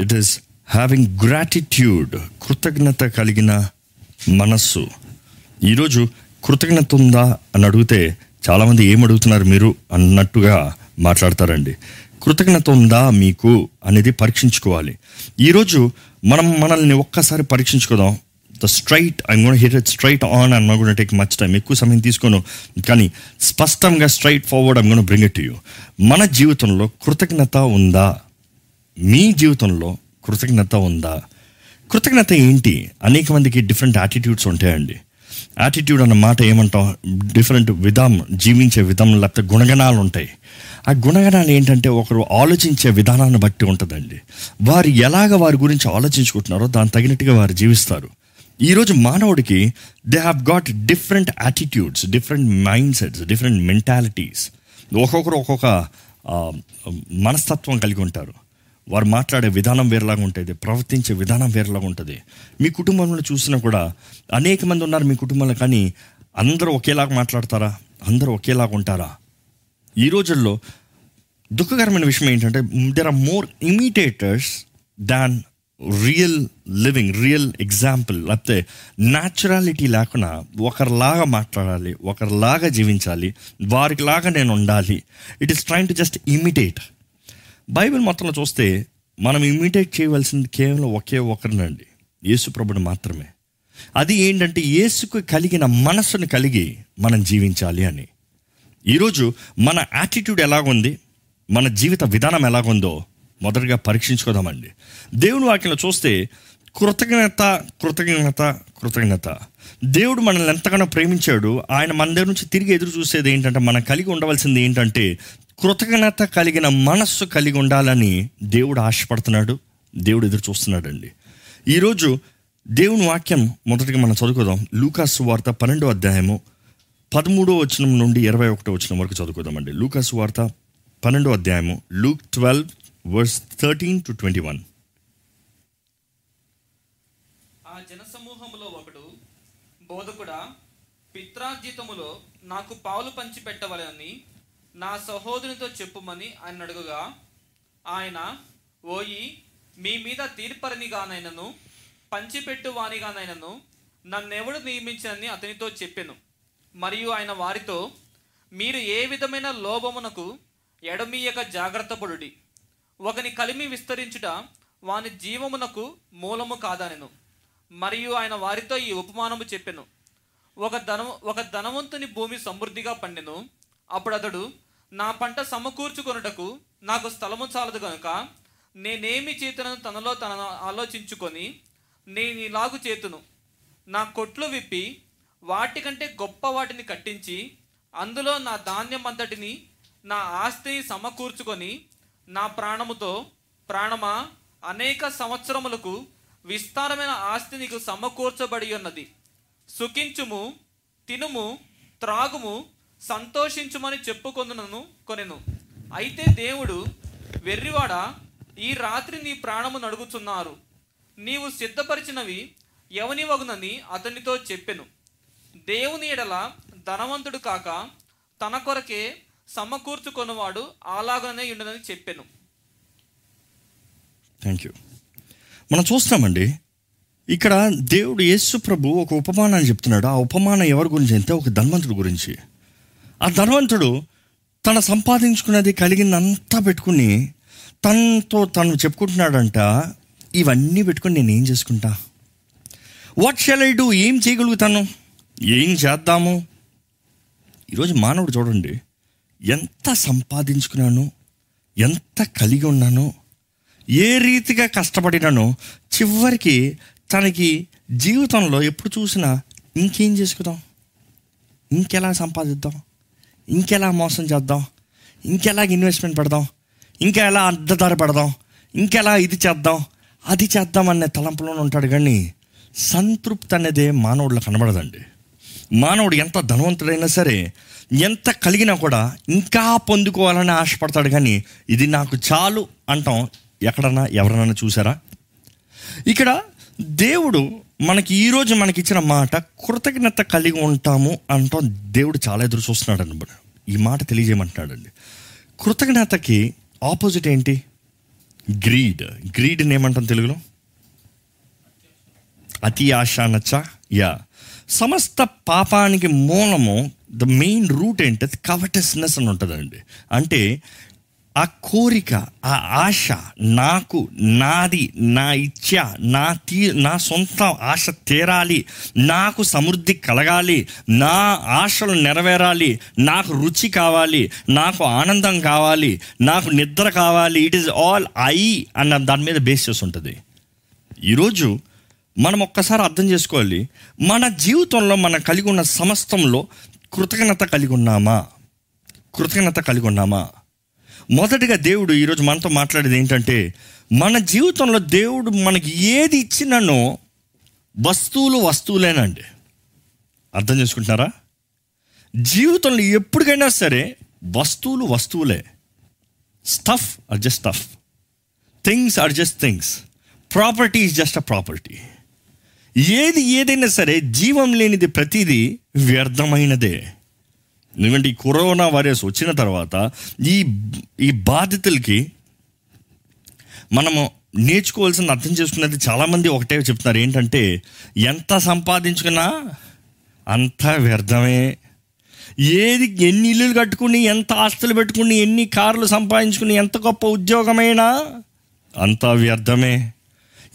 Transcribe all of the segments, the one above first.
It is having gratitude కృతజ్ఞత కలిగిన మనస్సు. ఈరోజు కృతజ్ఞత ఉందా అని అడిగితే చాలామంది ఏం అడుగుతున్నారు మీరు అన్నట్టుగా మాట్లాడతారండి. కృతజ్ఞత ఉందా మీకు అనేది పరీక్షించుకోవాలి. ఈరోజు మనం మనల్ని ఒక్కసారి పరీక్షించుకుందాం. The straight I gonna hit it straight on and gonna take much time ఎక్కువ సమయం తీసుకోను. కానీ స్పష్టంగా straight forward I'm gonna bring it you మన జీవితంలో కృతజ్ఞత ఉందా? మీ జీవితంలో కృతజ్ఞత ఉందా? కృతజ్ఞత ఏంటి? అనేక మందికి డిఫరెంట్ యాటిట్యూడ్స్ ఉంటాయండి. యాటిట్యూడ్ అన్న మాట ఏమంటాం? డిఫరెంట్ విధం జీవించే విధం లేకపోతే గుణగణాలు ఉంటాయి. ఆ గుణగణాలు ఏంటంటే ఒకరు ఆలోచించే విధానాన్ని బట్టి ఉంటుందండి. వారు ఎలాగ వారి గురించి ఆలోచించుకుంటున్నారో దాని తగినట్టుగా వారు జీవిస్తారు. ఈరోజు మానవుడికి they have got different attitudes different mind sets different mentalities ఒక్కొక్కరు ఒక్కొక్క మనస్తత్వం కలిగి ఉంటారు. వారు మాట్లాడే విధానం వేరేలాగా ఉంటుంది ప్రవర్తించే విధానం వేరేలాగా ఉంటుంది. మీ కుటుంబంలో చూసినా కూడా అనేక మంది ఉన్నారు మీ కుటుంబంలో కానీ అందరూ ఒకేలాగా మాట్లాడతారా? అందరూ ఒకేలాగా ఉంటారా? ఈ రోజుల్లో దుఃఖకరమైన విషయం ఏంటంటే there are more imitators than real living real example లేకపోతే న్యాచురాలిటీ లేకుండా ఒకరిలాగా మాట్లాడాలి ఒకరిలాగా జీవించాలి వారిలాగా నేను ఉండాలి. It is train to just imitate Bible మొత్తంలో చూస్తే మనం ఇమిటేట్ చేయవలసింది కేవలం ఒకే ఒకరినండి. యేసు మాత్రమే. అది ఏంటంటే యేసుకు కలిగిన మనస్సును కలిగి మనం జీవించాలి అని. ఈరోజు మన యాటిట్యూడ్ ఎలాగుంది? మన జీవిత విధానం ఎలాగుందో మొదటగా పరీక్షించుకోదామండి. దేవుని వాక్యంలో చూస్తే కృతజ్ఞత కృతజ్ఞత కృతజ్ఞత. దేవుడు మనల్ని ఎంతగానో ప్రేమించాడు. ఆయన మన దగ్గర నుంచి తిరిగి ఎదురు చూసేది ఏంటంటే మనం కలిగి ఉండవలసింది ఏంటంటే కృతజ్ఞత కలిగిన మనస్సు కలిగి ఉండాలని దేవుడు ఆశపడుతున్నాడు దేవుడు ఎదురు చూస్తున్నాడండి. ఈరోజు దేవుని వాక్యం మొదటిగా మనం చదువుకుందాం. లూకాసు వార్త పన్నెండో అధ్యాయము పదమూడో వచనం నుండి ఇరవై ఒకటో వచనం వరకు చదువుకుందామండి. లూకాసు వార్త పన్నెండో అధ్యాయము Luke twelve verse thirteen to twenty one. ఆ జనసమూహంలో ఒకడు బోధకుడా పిత్రార్జితములో నాకు పాలు పంచి పెట్టవలని నా సహోదరునితో చెప్పుమని ఆయన అడుగుగా ఆయన ఓయి మీ మీద తీర్పరనిగానైనను పంచిపెట్టు వానిగానైనను నన్నెవడు నియమించనని అతనితో చెప్పాను. మరియు ఆయన వారితో మీరు ఏ విధమైన లోభమునకు ఎడమీయక జాగ్రత్త పడుడి. ఒకని కలిమి విస్తరించుట వాని జీవమునకు మూలము కాదనెను. మరియు ఆయన వారితో ఈ ఉపమానము చెప్పెను. ఒక ధనము ఒక ధనవంతుని భూమి సమృద్ధిగా పండెను. అప్పుడు అతడు నా పంట సమకూర్చుకొనుటకు నాకు స్థలము చాలదు కనుక నేనేమి చేతులను తనలో తన ఆలోచించుకొని నేను ఇలాగు చేతును. నా కొట్లు విప్పి వాటికంటే గొప్ప వాటిని కట్టించి అందులో నా ధాన్యం అంతటిని నా ఆస్తిని సమకూర్చుకొని నా ప్రాణముతో ప్రాణమా అనేక సంవత్సరములకు విస్తారమైన ఆస్తి నీకు సమకూర్చబడి ఉన్నది. సుఖించుము తినుము త్రాగుము సంతోషించుమని చెప్పుకొందునను కొనెను. అయితే దేవుడు వెర్రివాడ ఈ రాత్రి నీ ప్రాణము నడుగుచున్నారు. నీవు సిద్ధపరిచినవి ఎవని వగునని అతనితో చెప్పెను. దేవుని ఎడల ధనవంతుడు కాక తన కొరకే సమకూర్చుకొనువాడు అలాగనే ఉండదని చెప్పాను. థ్యాంక్ యూ మనం చూస్తామండి ఇక్కడ దేవుడు యేసు ప్రభు ఒక ఉపమానాన్ని చెప్తున్నాడు. ఆ ఉపమానం ఎవరి గురించి అంటే ఒక ధనవంతుడి గురించి. ఆ ధనవంతుడు తన సంపాదించుకున్నది కలిగిందంతా పెట్టుకుని తనతో తను చెప్పుకుంటున్నాడంట ఇవన్నీ పెట్టుకుని నేను ఏం చేసుకుంటా? వాట్ షెల్ ఐ డూ ఏం చేయగలుగుతాను? ఏం చేద్దాము? ఈరోజు మానవుడు చూడండి ఎంత సంపాదించుకున్నాను ఎంత కలిగి ఉన్నాను ఏ రీతిగా కష్టపడినానో చివరికి తనకి జీవితంలో ఎప్పుడు చూసినా ఇంకేం చేసుకుందాం? ఇంకెలా సంపాదిద్దాం? ఇంకెలా మోసం చేద్దాం? ఇంకెలా ఇన్వెస్ట్మెంట్ పెడదాం? ఇంకా ఎలా అడ్డదార పెడదాం? ఇంకెలా ఇది చేద్దాం? అది చేద్దాం అనే తలంపులోనే ఉంటాడు కానీ సంతృప్తి అనేది మానవుడిలో కనబడదండి. మానవుడు ఎంత ధనవంతుడైనా సరే ఎంత కలిగినా కూడా ఇంకా పొందుకోవాలని ఆశపడతాడు కానీ ఇది నాకు చాలు అంటాం ఎక్కడన్నా ఎవరన్నా చూసారా? ఇక్కడ దేవుడు మనకి ఈరోజు మనకి ఇచ్చిన మాట కృతజ్ఞత కలిగి ఉంటాము అంటాం. దేవుడు చాలా ఎదురు చూస్తున్నాడు అనమాట ఈ మాట తెలియజేయమంటున్నాడండి. కృతజ్ఞతకి ఆపోజిట్ ఏంటి? గ్రీడ్. గ్రీడ్ని ఏమంటాం తెలుగులో? అతి ఆశ నచ్చ యా. సమస్త పాపానికి మూలము ద మెయిన్ రూట్ ఏంటది కవటస్నెస్ అని ఉంటుందండి. అంటే ఆ కోరిక ఆ ఆశ నాకు నాది నా ఇచ్చ నా తీ నా సొంత ఆశ తీరాలి. నాకు సమృద్ధి కలగాలి. నా ఆశలు నెరవేరాలి. నాకు రుచి కావాలి. నాకు ఆనందం కావాలి. నాకు నిద్ర కావాలి. ఇట్ ఈస్ ఆల్ ఐ అన్న దాని మీద బేస్ చేసి ఉంటుంది. ఈరోజు మనం ఒక్కసారి అర్థం చేసుకోవాలి. మన జీవితంలో మనం కలిగి ఉన్న సమస్తంలో కృతజ్ఞత కలిగి ఉన్నామా? కృతజ్ఞత కలిగి ఉన్నామా? మొదటిగా దేవుడు ఈరోజు మనతో మాట్లాడేది ఏంటంటే మన జీవితంలో దేవుడు మనకి ఏది ఇచ్చిననో వస్తువులు వస్తువులేనండి. అర్థం చేసుకుంటున్నారా? జీవితంలో ఎప్పటికైనా సరే వస్తువులు వస్తువులే. Stuff are just stuff things are just things property is just a property ఏది ఏదైనా సరే జీవం లేనిది ప్రతిదీ వ్యర్థమైనదే. ఎందుకంటే ఈ కరోనా వైరస్ వచ్చిన తర్వాత ఈ ఈ బాధితులకి మనము నేర్చుకోవాల్సిన అర్థం చేసుకున్నది చాలామంది ఒకటే చెప్తున్నారు. ఏంటంటే ఎంత సంపాదించుకున్నా అంత వ్యర్థమే. ఏది ఎన్ని ఇల్లులు కట్టుకుని ఎంత ఆస్తులు పెట్టుకుని ఎన్ని కార్లు సంపాదించుకుని ఎంత గొప్ప ఉద్యోగమైనా అంత వ్యర్థమే.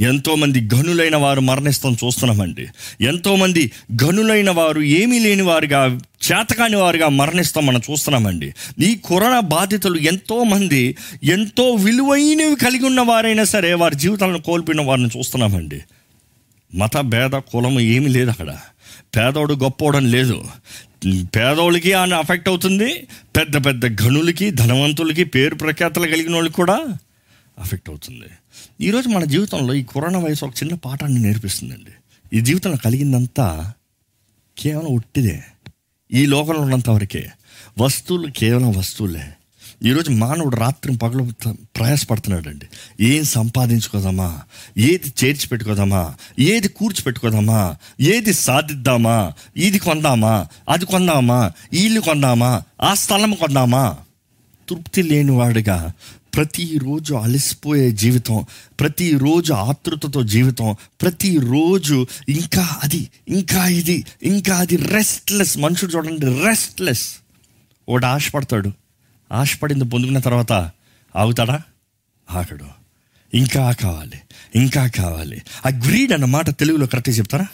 ఎంతోమంది గనులైన వారు మరణిస్తాం చూస్తున్నామండి. ఎంతోమంది గనులైన వారు ఏమీ లేని వారుగా చేతకాని వారుగా మరణిస్తాం మనం చూస్తున్నామండి. ఈ కరోనా బాధితులు ఎంతోమంది ఎంతో విలువైనవి కలిగి ఉన్న వారైనా సరే వారి జీవితాలను కోల్పోయిన వారిని చూస్తున్నామండి. మత భేద కులము ఏమీ లేదు అక్కడ. పేదోడు గొప్పవడం లేదు. పేదోళ్ళకి ఆయన అఫెక్ట్ అవుతుంది పెద్ద పెద్ద గనులకి ధనవంతులకి పేరు ప్రఖ్యాతలు కలిగిన వాళ్ళకి కూడా అఫెక్ట్ అవుతుంది. ఈరోజు మన జీవితంలో ఈ కరోనా వైరస్ ఒక చిన్న పాఠాన్ని నేర్పిస్తుందండి. ఈ జీవితంలో కలిగిందంతా కేవలం ఒట్టిదే. ఈ లోకంలో ఉన్నంత వరకే వస్తువులు కేవలం వస్తువులే. ఈరోజు మానవుడు రాత్రి పగలు ప్రయాసపడుతున్నాడండి. ఏం సంపాదించుకోదామా? ఏది చేర్చి పెట్టుకోదామా ఏది కూర్చిపెట్టుకోదామా? ఏది సాధిద్దామా? ఇది కొందామా? అది కొందామా? ఇల్లు కొందామా? ఆ స్థలం కొందామా? తృప్తి లేనివాడిగా ప్రతిరోజు అలసిపోయే జీవితం ప్రతిరోజు ఆతృతతో జీవితం ప్రతిరోజు ఇంకా అది ఇంకా ఇది ఇంకా అది రెస్ట్లెస్ మనుషుడు చూడండి రెస్ట్లెస్ ఒకటి ఆశపడతాడు. ఆశపడింది పొందుకున్న తర్వాత ఆగుతాడా? ఆగడు. ఇంకా కావాలి ఇంకా కావాలి. ఆ గ్రీడ్ అన్న మాట తెలుగులో కరెక్ట్గా చెప్తారా?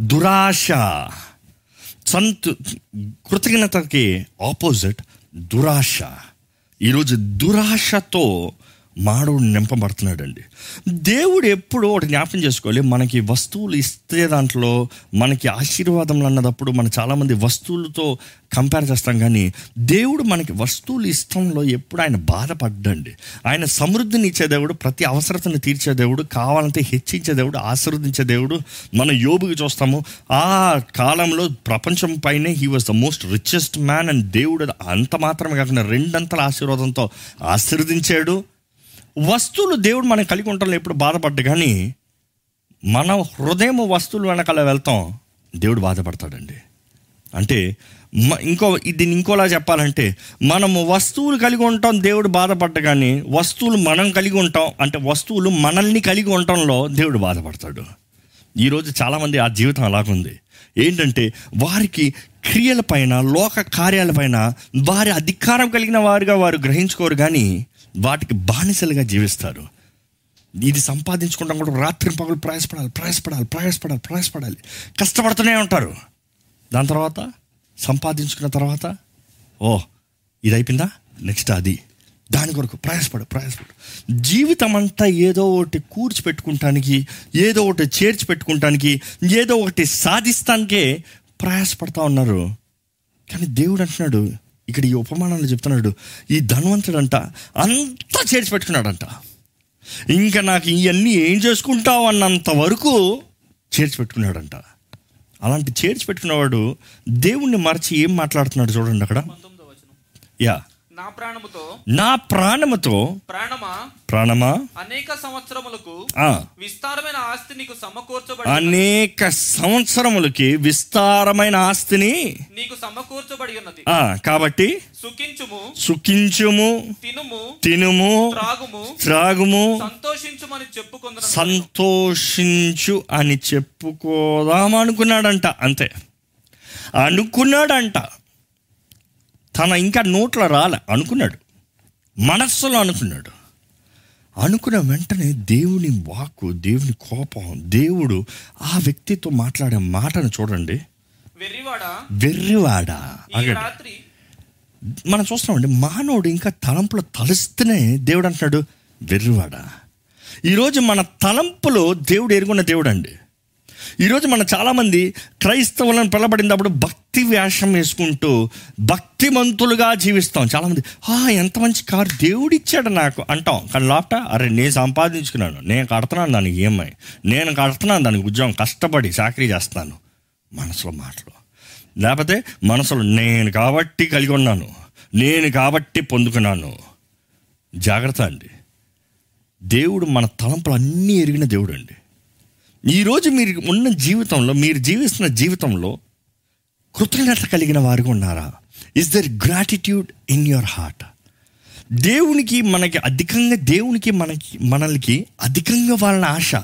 దురాశ. సంతు కృతజ్ఞతకి ఆపోజిట్ దురాశ. ఈరోజు దురాశతో మానవుడు నింపబడుతున్నాడండి. దేవుడు ఎప్పుడు ఒకటి జ్ఞాపకం చేసుకోవాలి మనకి వస్తువులు ఇస్తే దాంట్లో మనకి ఆశీర్వాదములు అన్నదప్పుడు మనం చాలామంది వస్తువులతో కంపేర్ చేస్తాం కానీ దేవుడు మనకి వస్తువులు ఇష్టంలో ఎప్పుడు ఆయన బాధపడ్డండి. ఆయన సమృద్ధిని ఇచ్చే దేవుడు ప్రతి అవసరతను తీర్చే దేవుడు కావాలంటే హెచ్చించే దేవుడు ఆశీర్వదించే దేవుడు మన యోబుకి చూస్తాము. ఆ కాలంలో ప్రపంచం పైనే he was the most richest man and దేవుడు అంత మాత్రమే కాకుండా రెండంతల ఆశీర్వాదంతో ఆశీర్వదించాడు. వస్తువులు దేవుడు మనం కలిగి ఉంటాం ఎప్పుడు బాధపడ్డు కానీ మన హృదయం వస్తువులు వెనకాల వెళ్తాం దేవుడు బాధపడతాడండి. అంటే ఇంకో దీన్ని ఇంకోలా చెప్పాలంటే మనము వస్తువులు కలిగి ఉంటాం దేవుడు బాధపడ్డ కానీ వస్తువులు మనం కలిగి ఉంటాం అంటే వస్తువులు మనల్ని కలిగి ఉండటంలో దేవుడు బాధపడతాడు. ఈరోజు చాలామంది ఆ జీవితం అలాగుంది. ఏంటంటే వారికి క్రియలపైన లోక కార్యాలపైన వారి అధికారం కలిగిన వారుగా వారు గ్రహించుకోరు కానీ వాటికి బానిసలుగా జీవిస్తారు. ఇది సంపాదించుకుంటాం కూడా రాత్రి పగలు ప్రయాసపడాలి ప్రయాసపడాలి ప్రయాసపడాలి ప్రయాసపడాలి. కష్టపడుతూనే ఉంటారు. దాని తర్వాత సంపాదించుకున్న తర్వాత ఓ ఇది అయిపోయిందా నెక్స్ట్ అది. దాని కొరకు ప్రయాసపడు ప్రయాసపడు. జీవితం అంతా ఏదో ఒకటి కూర్చిపెట్టుకుంటానికి ఏదో ఒకటి చేర్చి పెట్టుకుంటానికి ఏదో ఒకటి సాధిస్తానికే ప్రయాసపడతా ఉన్నారు. కానీ దేవుడు అంటున్నాడు ఇక్కడ ఈ ఉపమానాలు చెప్తున్నాడు. ఈ ధనవంతుడంట అంతా చేర్చి పెట్టుకున్నాడంట. ఇంకా నాకు ఇవన్నీ ఏం చేసుకుంటావు అన్నంత వరకు చేర్చి పెట్టుకున్నాడంట. అలాంటి చేర్చి పెట్టుకున్నవాడు దేవుణ్ణి మరచి ఏం మాట్లాడుతున్నాడు చూడండి అక్కడ. యా. నా ప్రాణముతో నా ప్రాణముతో ప్రాణమా ప్రాణమా? అనేక సంవత్సరములకు విస్తారమైన ఆస్తి నీకు సమకూర్చబడి అనేక సంవత్సరములకి విస్తారమైన ఆస్తిని నీకు సమకూర్చబడి ఉన్నది. ఆ కాబట్టి సుఖించుము సుఖించుము తినుము తినుము త్రాగుము త్రాగుము సంతోషించుమని చెప్పుకుందరు సంతోషించు అని చెప్పుకోదాం అనుకున్నాడంట అంతే. అనుకున్నాడంట తన ఇంకా నోట్లో రాలే. అనుకున్నాడు. మనస్సులో అనుకున్నాడు. అనుకున్న వెంటనే దేవుని వాక్కు దేవుని కోపం దేవుడు ఆ వ్యక్తితో మాట్లాడే మాటను చూడండి. వెర్రివాడా. మనం చూస్తున్నామండి మానవుడు ఇంకా తలంపులు తలుస్తూనే దేవుడు అంటున్నాడు వెర్రివాడా. ఈరోజు మన తలంపులో దేవుడు ఎరుగున్న దేవుడు అండి ఈరోజు మన చాలామంది క్రైస్తవులను పిలబడినప్పుడు భక్తి వేషం వేసుకుంటూ భక్తిమంతులుగా జీవిస్తాం. చాలామంది ఎంత మంచి కారు దేవుడు ఇచ్చాడు నాకు అంటాం. కానీ లోపట అరే నేను సంపాదించుకున్నాను. నేను కడుతున్నాను దానికి ఈఎంఐ. నేను కడుతున్నాను దానికి ఉద్యోగం. కష్టపడి చాకరీ చేస్తాను. మనసులో మాటలు. లేకపోతే మనసులో నేను కాబట్టి కలిగి ఉన్నాను. నేను కాబట్టి పొందుకున్నాను. జాగ్రత్త అండి. దేవుడు మన తలంపులు అన్నీ ఎరిగిన దేవుడు అండి ఈరోజు మీరు ఉన్న జీవితంలో మీరు జీవిస్తున్న జీవితంలో కృతజ్ఞత కలిగిన వారుగా ఉన్నారా? Is there gratitude in your heart దేవునికి మనకి అధికంగా దేవునికి మనకి మనల్కి అధికంగా వాళ్ళని ఆశ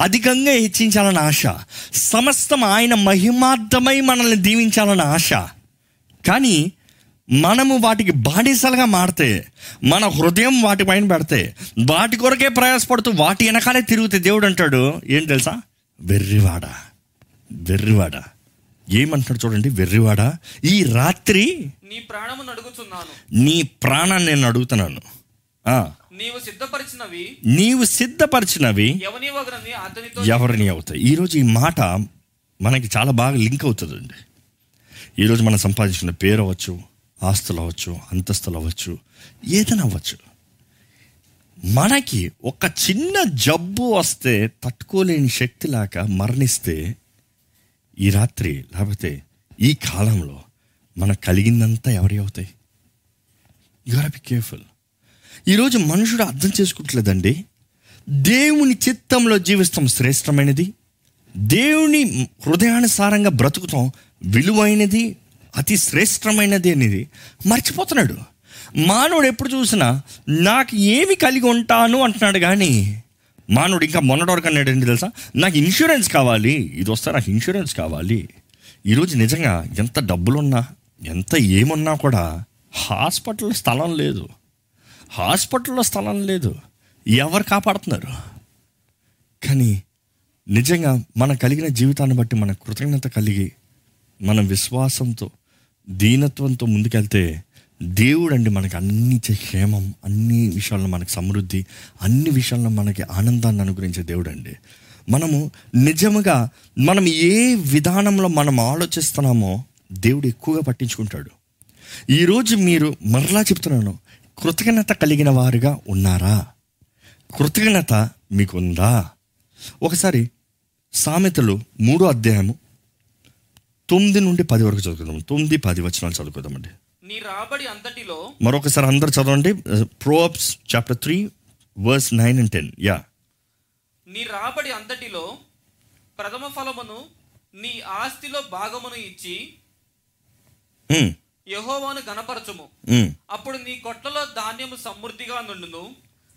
అధికంగా హెచ్చించాలని ఆశ సమస్తం ఆయన మహిమార్థమై మనల్ని దీవించాలని ఆశ. కానీ మనము వాటికి బానిసలుగా మారితే మన హృదయం వాటి పైన పెడితే వాటి కొరకే ప్రయాసపడుతూ వాటి వెనకాలే తిరిగితే దేవుడు అంటాడు ఏం తెలుసా? వెర్రివాడా. వెర్రివాడా. ఏమంటున్నాడు చూడండి వెర్రివాడా. ఈ రాత్రి నీ ప్రాణమును అడుగుచున్నాను. నీ ప్రాణాన్ని నేను అడుగుతున్నాను. నీవు సిద్ధపరిచినవి నీవు సిద్ధపరిచినవి ఎవరిని అవుతాయి? ఈరోజు ఈ మాట మనకి చాలా బాగా లింక్ అవుతుందండి. ఈరోజు మనం సంపాదించిన పేరు అవ్వచ్చు ఆస్తులు అవ్వచ్చు అంతస్తులు అవ్వచ్చు ఏదైనా అవ్వచ్చు మనకి ఒక చిన్న జబ్బు వస్తే తట్టుకోలేని శక్తి లేక మరణిస్తే ఈ రాత్రి లేకపోతే ఈ కాలంలో మనకు కలిగిందంతా ఎవరి అవుతాయి? యు ఆర్ బి కేర్ఫుల్ ఈరోజు మనుషుడు అర్థం చేసుకుంటలేదండి దేవుని చిత్తంలో జీవిస్తాం శ్రేష్టమైనది. దేవుని హృదయానుసారంగా బ్రతుకుతాం విలువైనది అతి శ్రేష్టమైనది అనేది మర్చిపోతున్నాడు. మానవుడు ఎప్పుడు చూసినా నాకు ఏమి కలిగి ఉంటాను అంటున్నాడు కానీ మానవుడు ఇంకా మొన్నటి వరకు అన్నాడు ఏంటి తెలుసా? నాకు ఇన్సూరెన్స్ కావాలి. ఇది వస్తే నాకు ఇన్సూరెన్స్ కావాలి. ఈరోజు నిజంగా ఎంత డబ్బులున్నా ఎంత ఏమున్నా కూడా హాస్పిటల్ స్థలం లేదు. హాస్పిటల్లో స్థలం లేదు. ఎవరు కాపాడుతున్నారు? కానీ నిజంగా మన కలిగిన జీవితాన్ని బట్టి మన కృతజ్ఞత కలిగి మన విశ్వాసంతో దీనత్వంతో ముందుకెళ్తే దేవుడు అండి మనకి అన్ని ఇచ్చే క్షేమం అన్ని విషయాల్లో మనకి సమృద్ధి అన్ని విషయాల్లో మనకి ఆనందాన్ని అనుగ్రహించే దేవుడు అండి మనము నిజముగా మనం ఏ విధానంలో మనం ఆలోచిస్తున్నామో దేవుడు ఎక్కువగా పట్టించుకుంటాడు. ఈరోజు మీరు మరలా చెప్తున్నాను కృతజ్ఞత కలిగిన వారుగా ఉన్నారా? కృతజ్ఞత మీకుందా? ఒకసారి సామెతలు మూడో అధ్యాయము తొమ్మిది నుండి పది వరకు చదువుకుందాం. తొమ్మిది పది వచనాలు చదువుకుందామండి. నీ రాబడి అంతటిలో మరొకసారి అందరు చదవండి. Proverbs chapter three verse nine and ten yeah నీ రాబడి అంతటిలో ప్రథమ ఫలమును నీ ఆస్తిలో భాగమును ఇచ్చి యహోవాను గణపరచుము. అప్పుడు నీ కొట్లలో ధాన్యము సమృద్ధిగా నుండును.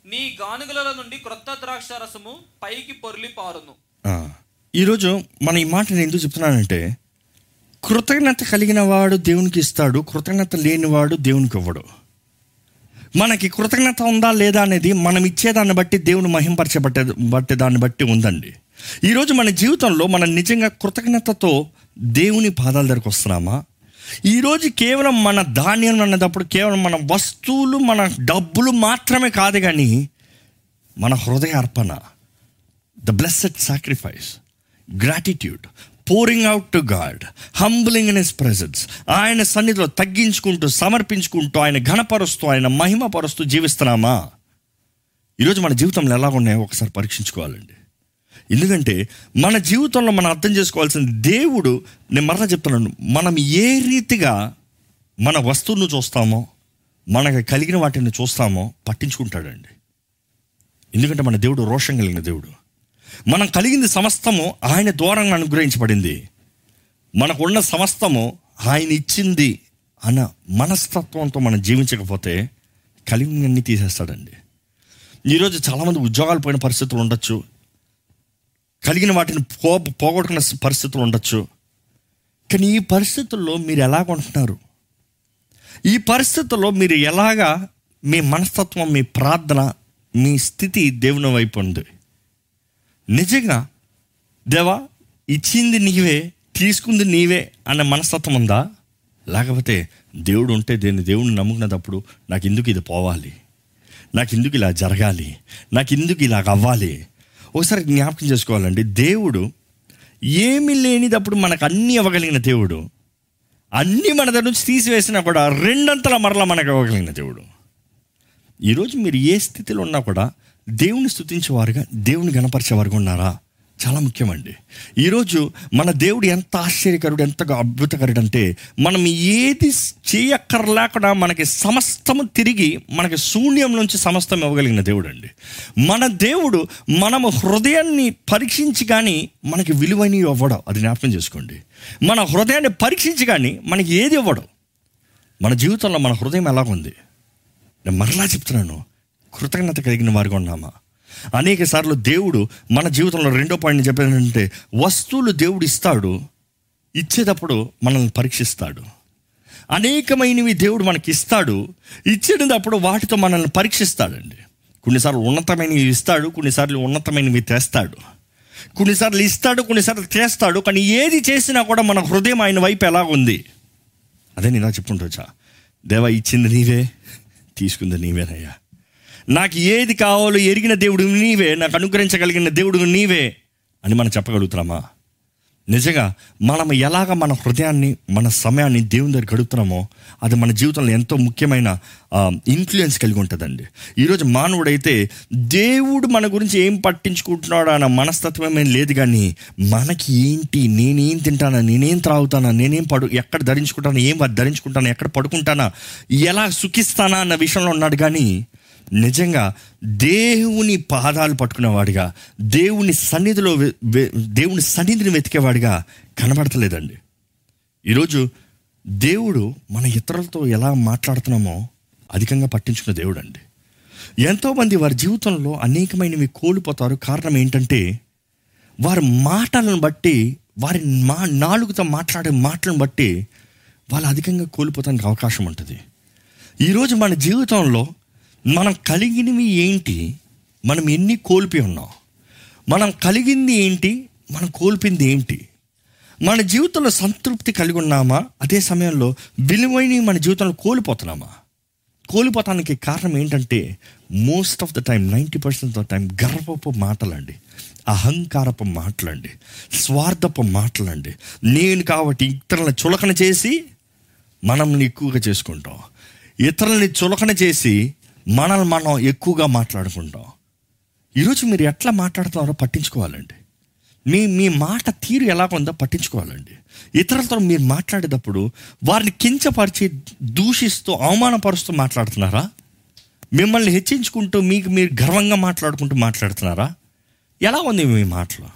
నీ గానుగలలో నుండి క్రొత్త ద్రాక్ష రసము పైకి పొర్లి పారును. ఈరోజు మన ఈ మాట నేను ఎందుకు చెప్తున్నానంటే కృతజ్ఞత కలిగిన వాడు దేవునికి ఇస్తాడు కృతజ్ఞత లేనివాడు దేవునికి ఇవ్వడు. మనకి కృతజ్ఞత ఉందా లేదా అనేది మనం ఇచ్చేదాన్ని బట్టి దేవుని మహింపరచబట్టే బట్టే దాన్ని బట్టి ఉందండి. ఈరోజు మన జీవితంలో మనం నిజంగా కృతజ్ఞతతో దేవుని పాదాల దగ్గరకు వస్తున్నామా? ఈరోజు కేవలం మన ధాన్యం అన్నదప్పుడు కేవలం మన వస్తువులు మన డబ్బులు మాత్రమే కాదు కానీ మన హృదయ అర్పణ the blessed sacrifice gratitude pouring out to God humbling in his presence ఆయన సన్నిధిలో తగ్గించుకుంటూ సమర్పించుకుంటూ ఆయన ఘనపరుస్తూ ఆయన మహిమపరుస్తూ జీవిస్తున్నామా? ఈరోజు మన జీవితంలో ఎలా ఉన్నాయో ఒకసారి పరీక్షించుకోవాలండి. ఎందుకంటే మన జీవితంలో మనం అర్థం చేసుకోవాల్సిన దేవుడు నేను మరలా చెప్తున్నాను మనం ఏ రీతిగా మన వస్తువును చూస్తామో మనకు కలిగిన వాటిని చూస్తామో పట్టించుకుంటాడండి. ఎందుకంటే మన దేవుడు రోషం కలిగిన దేవుడు. మనం కలిగింది సమస్తము ఆయన ద్వారంగా అనుగ్రహించబడింది. మనకున్న సమస్తము ఆయన ఇచ్చింది అన్న మనస్తత్వంతో మనం జీవించకపోతే కలిగినన్ని తీసేస్తాడండి. ఈరోజు చాలామంది ఉద్యోగాలు పోయిన పరిస్థితులు ఉండొచ్చు. కలిగిన వాటిని పో పోగొట్టుకున్న పరిస్థితులు ఉండొచ్చు. కానీ ఈ పరిస్థితుల్లో మీరు ఎలా కొంటున్నారు? ఈ పరిస్థితుల్లో మీరు ఎలాగా మీ మనస్తత్వం మీ ప్రార్థన మీ స్థితి దేవుని వైపు ఉంది? నిజంగా దేవా ఇచ్చింది నీవే తీసుకుంది నీవే అనే మనస్తత్వం ఉందా? లేకపోతే దేవుడు ఉంటే దేన్ని దేవుడిని నమ్ముకున్నప్పుడు నాకు ఎందుకు ఇది పోవాలి? నాకు ఎందుకు ఇలా జరగాలి? నాకు ఎందుకు ఇలా అవ్వాలి? ఒకసారి జ్ఞాపకం చేసుకోవాలండి. దేవుడు ఏమి లేనిదప్పుడు మనకు అన్నీ ఇవ్వగలిగిన దేవుడు. అన్నీ మన దగ్గర నుంచి తీసివేసినా కూడా రెండంతల మరలా మనకు ఇవ్వగలిగిన దేవుడు. ఈరోజు మీరు ఏ స్థితిలో ఉన్నా కూడా దేవుని స్థుతించేవారుగా దేవుని గణపరిచేవారుగా ఉన్నారా? చాలా ముఖ్యమండి. ఈరోజు మన దేవుడు ఎంత ఆశ్చర్యకరుడు ఎంత అద్భుతకరుడు అంటే మనం ఏది చేయక్కర్లేకుండా మనకి సమస్తము తిరిగి మనకి శూన్యం నుంచి సమస్తం ఇవ్వగలిగిన దేవుడు అండి మన దేవుడు మనము హృదయాన్ని పరీక్షించి కానీ మనకి విలువైనవి ఇవ్వడం అది జ్ఞాపకం చేసుకోండి. మన హృదయాన్ని పరీక్షించి కానీ మనకి ఏది ఇవ్వడం? మన జీవితంలో మన హృదయం ఎలాగుంది? నేను మరలా చెప్తున్నాను. కృతజ్ఞత కలిగిన వారిగా ఉన్నామా? అనేక సార్లు దేవుడు మన జీవితంలో రెండో పాయింట్ చెప్పానంటే వస్తువులు దేవుడు ఇస్తాడు ఇచ్చేటప్పుడు మనల్ని పరీక్షిస్తాడు. అనేకమైనవి దేవుడు మనకి ఇస్తాడు ఇచ్చేటప్పుడు వాటితో మనల్ని పరీక్షిస్తాడండి. కొన్నిసార్లు ఉన్నతమైనవి ఇస్తాడు కొన్నిసార్లు ఉన్నతమైనవి తెస్తాడు. కొన్నిసార్లు ఇస్తాడు కొన్నిసార్లు చేస్తాడు కానీ ఏది చేసినా కూడా మన హృదయం ఆయన వైపు ఎలా ఉంది? అదే నేను చెప్పుకుంటూ దేవా ఇచ్చింది నీవే తీసుకుంది నీవేనయ్యా. నాకు ఏది కావాలో ఎరిగిన దేవుడు నీవే నాకు అనుగ్రహించగలిగిన దేవుడు నీవే అని మనం చెప్పగలుగుతున్నామా? నిజంగా మనం ఎలాగ మన హృదయాన్ని మన సమయాన్ని దేవుని దగ్గర గడుపుతున్నామో అది మన జీవితంలో ఎంతో ముఖ్యమైన ఇన్ఫ్లుయెన్స్ కలిగి ఉంటుందండి. ఈరోజు మానవుడైతే దేవుడు మన గురించి ఏం పట్టించుకుంటున్నాడు అన్న మనస్తత్వం ఏం లేదు కానీ మనకి ఏంటి నేనేం తింటానా నేనేం త్రాగుతానా నేనేం పడు ఎక్కడ ధరించుకుంటానా ఏం ధరించుకుంటానా ఎక్కడ పడుకుంటానా ఎలా సుఖిస్తానా అన్న విషయంలో ఉన్నాడు కానీ నిజంగా దేవుని పాదాలు పట్టుకునేవాడిగా దేవుని సన్నిధిలో దేవుని సన్నిధిని వెతికేవాడిగా కనబడతలేదండి. ఈరోజు దేవుడు మన ఇతరులతో ఎలా మాట్లాడుతున్నామో అధికంగా పట్టించుకున్న దేవుడు అండి ఎంతోమంది వారి జీవితంలో అనేకమైనవి కోల్పోతారు. కారణం ఏంటంటే వారి మాటలను బట్టి వారి మా నాలుగుతో మాట్లాడే మాటలను బట్టి వాళ్ళు అధికంగా కోల్పోతానికి అవకాశం ఉంటుంది. ఈరోజు మన జీవితంలో మనం కలిగినవి ఏంటి? మనం ఎన్ని కోల్పోయి ఉన్నాం? మనం కలిగింది ఏంటి? మనం కోల్పోయింది ఏంటి? మన జీవితంలో సంతృప్తి కలిగి ఉన్నామా? అదే సమయంలో విలువైనవి మన జీవితంలో కోల్పోతున్నామా? కోల్పోతానికి కారణం ఏంటంటే most of the time ninety percent of time గర్వపు మాటలండి. అహంకారపు మాటలండి. స్వార్థపు మాటలండి. నేను కాబట్టి ఇతరులను చులకన చేసి మనల్ని ఎక్కువగా చేసుకుంటాం. ఇతరులని చులకన చేసి మనల్ని మనం ఎక్కువగా మాట్లాడుకుంటాం. ఈరోజు మీరు ఎట్లా మాట్లాడుతున్నారో పట్టించుకోవాలండి. మీ మీ మాట తీరు ఎలా ఉందో పట్టించుకోవాలండి. ఇతరులతో మీరు మాట్లాడేటప్పుడు వారిని కించపరిచి దూషిస్తూ అవమానపరుస్తూ మాట్లాడుతున్నారా? మిమ్మల్ని హెచ్చించుకుంటూ మీకు మీరు గర్వంగా మాట్లాడుకుంటూ మాట్లాడుతున్నారా? ఎలా ఉంది మీ మాటలు?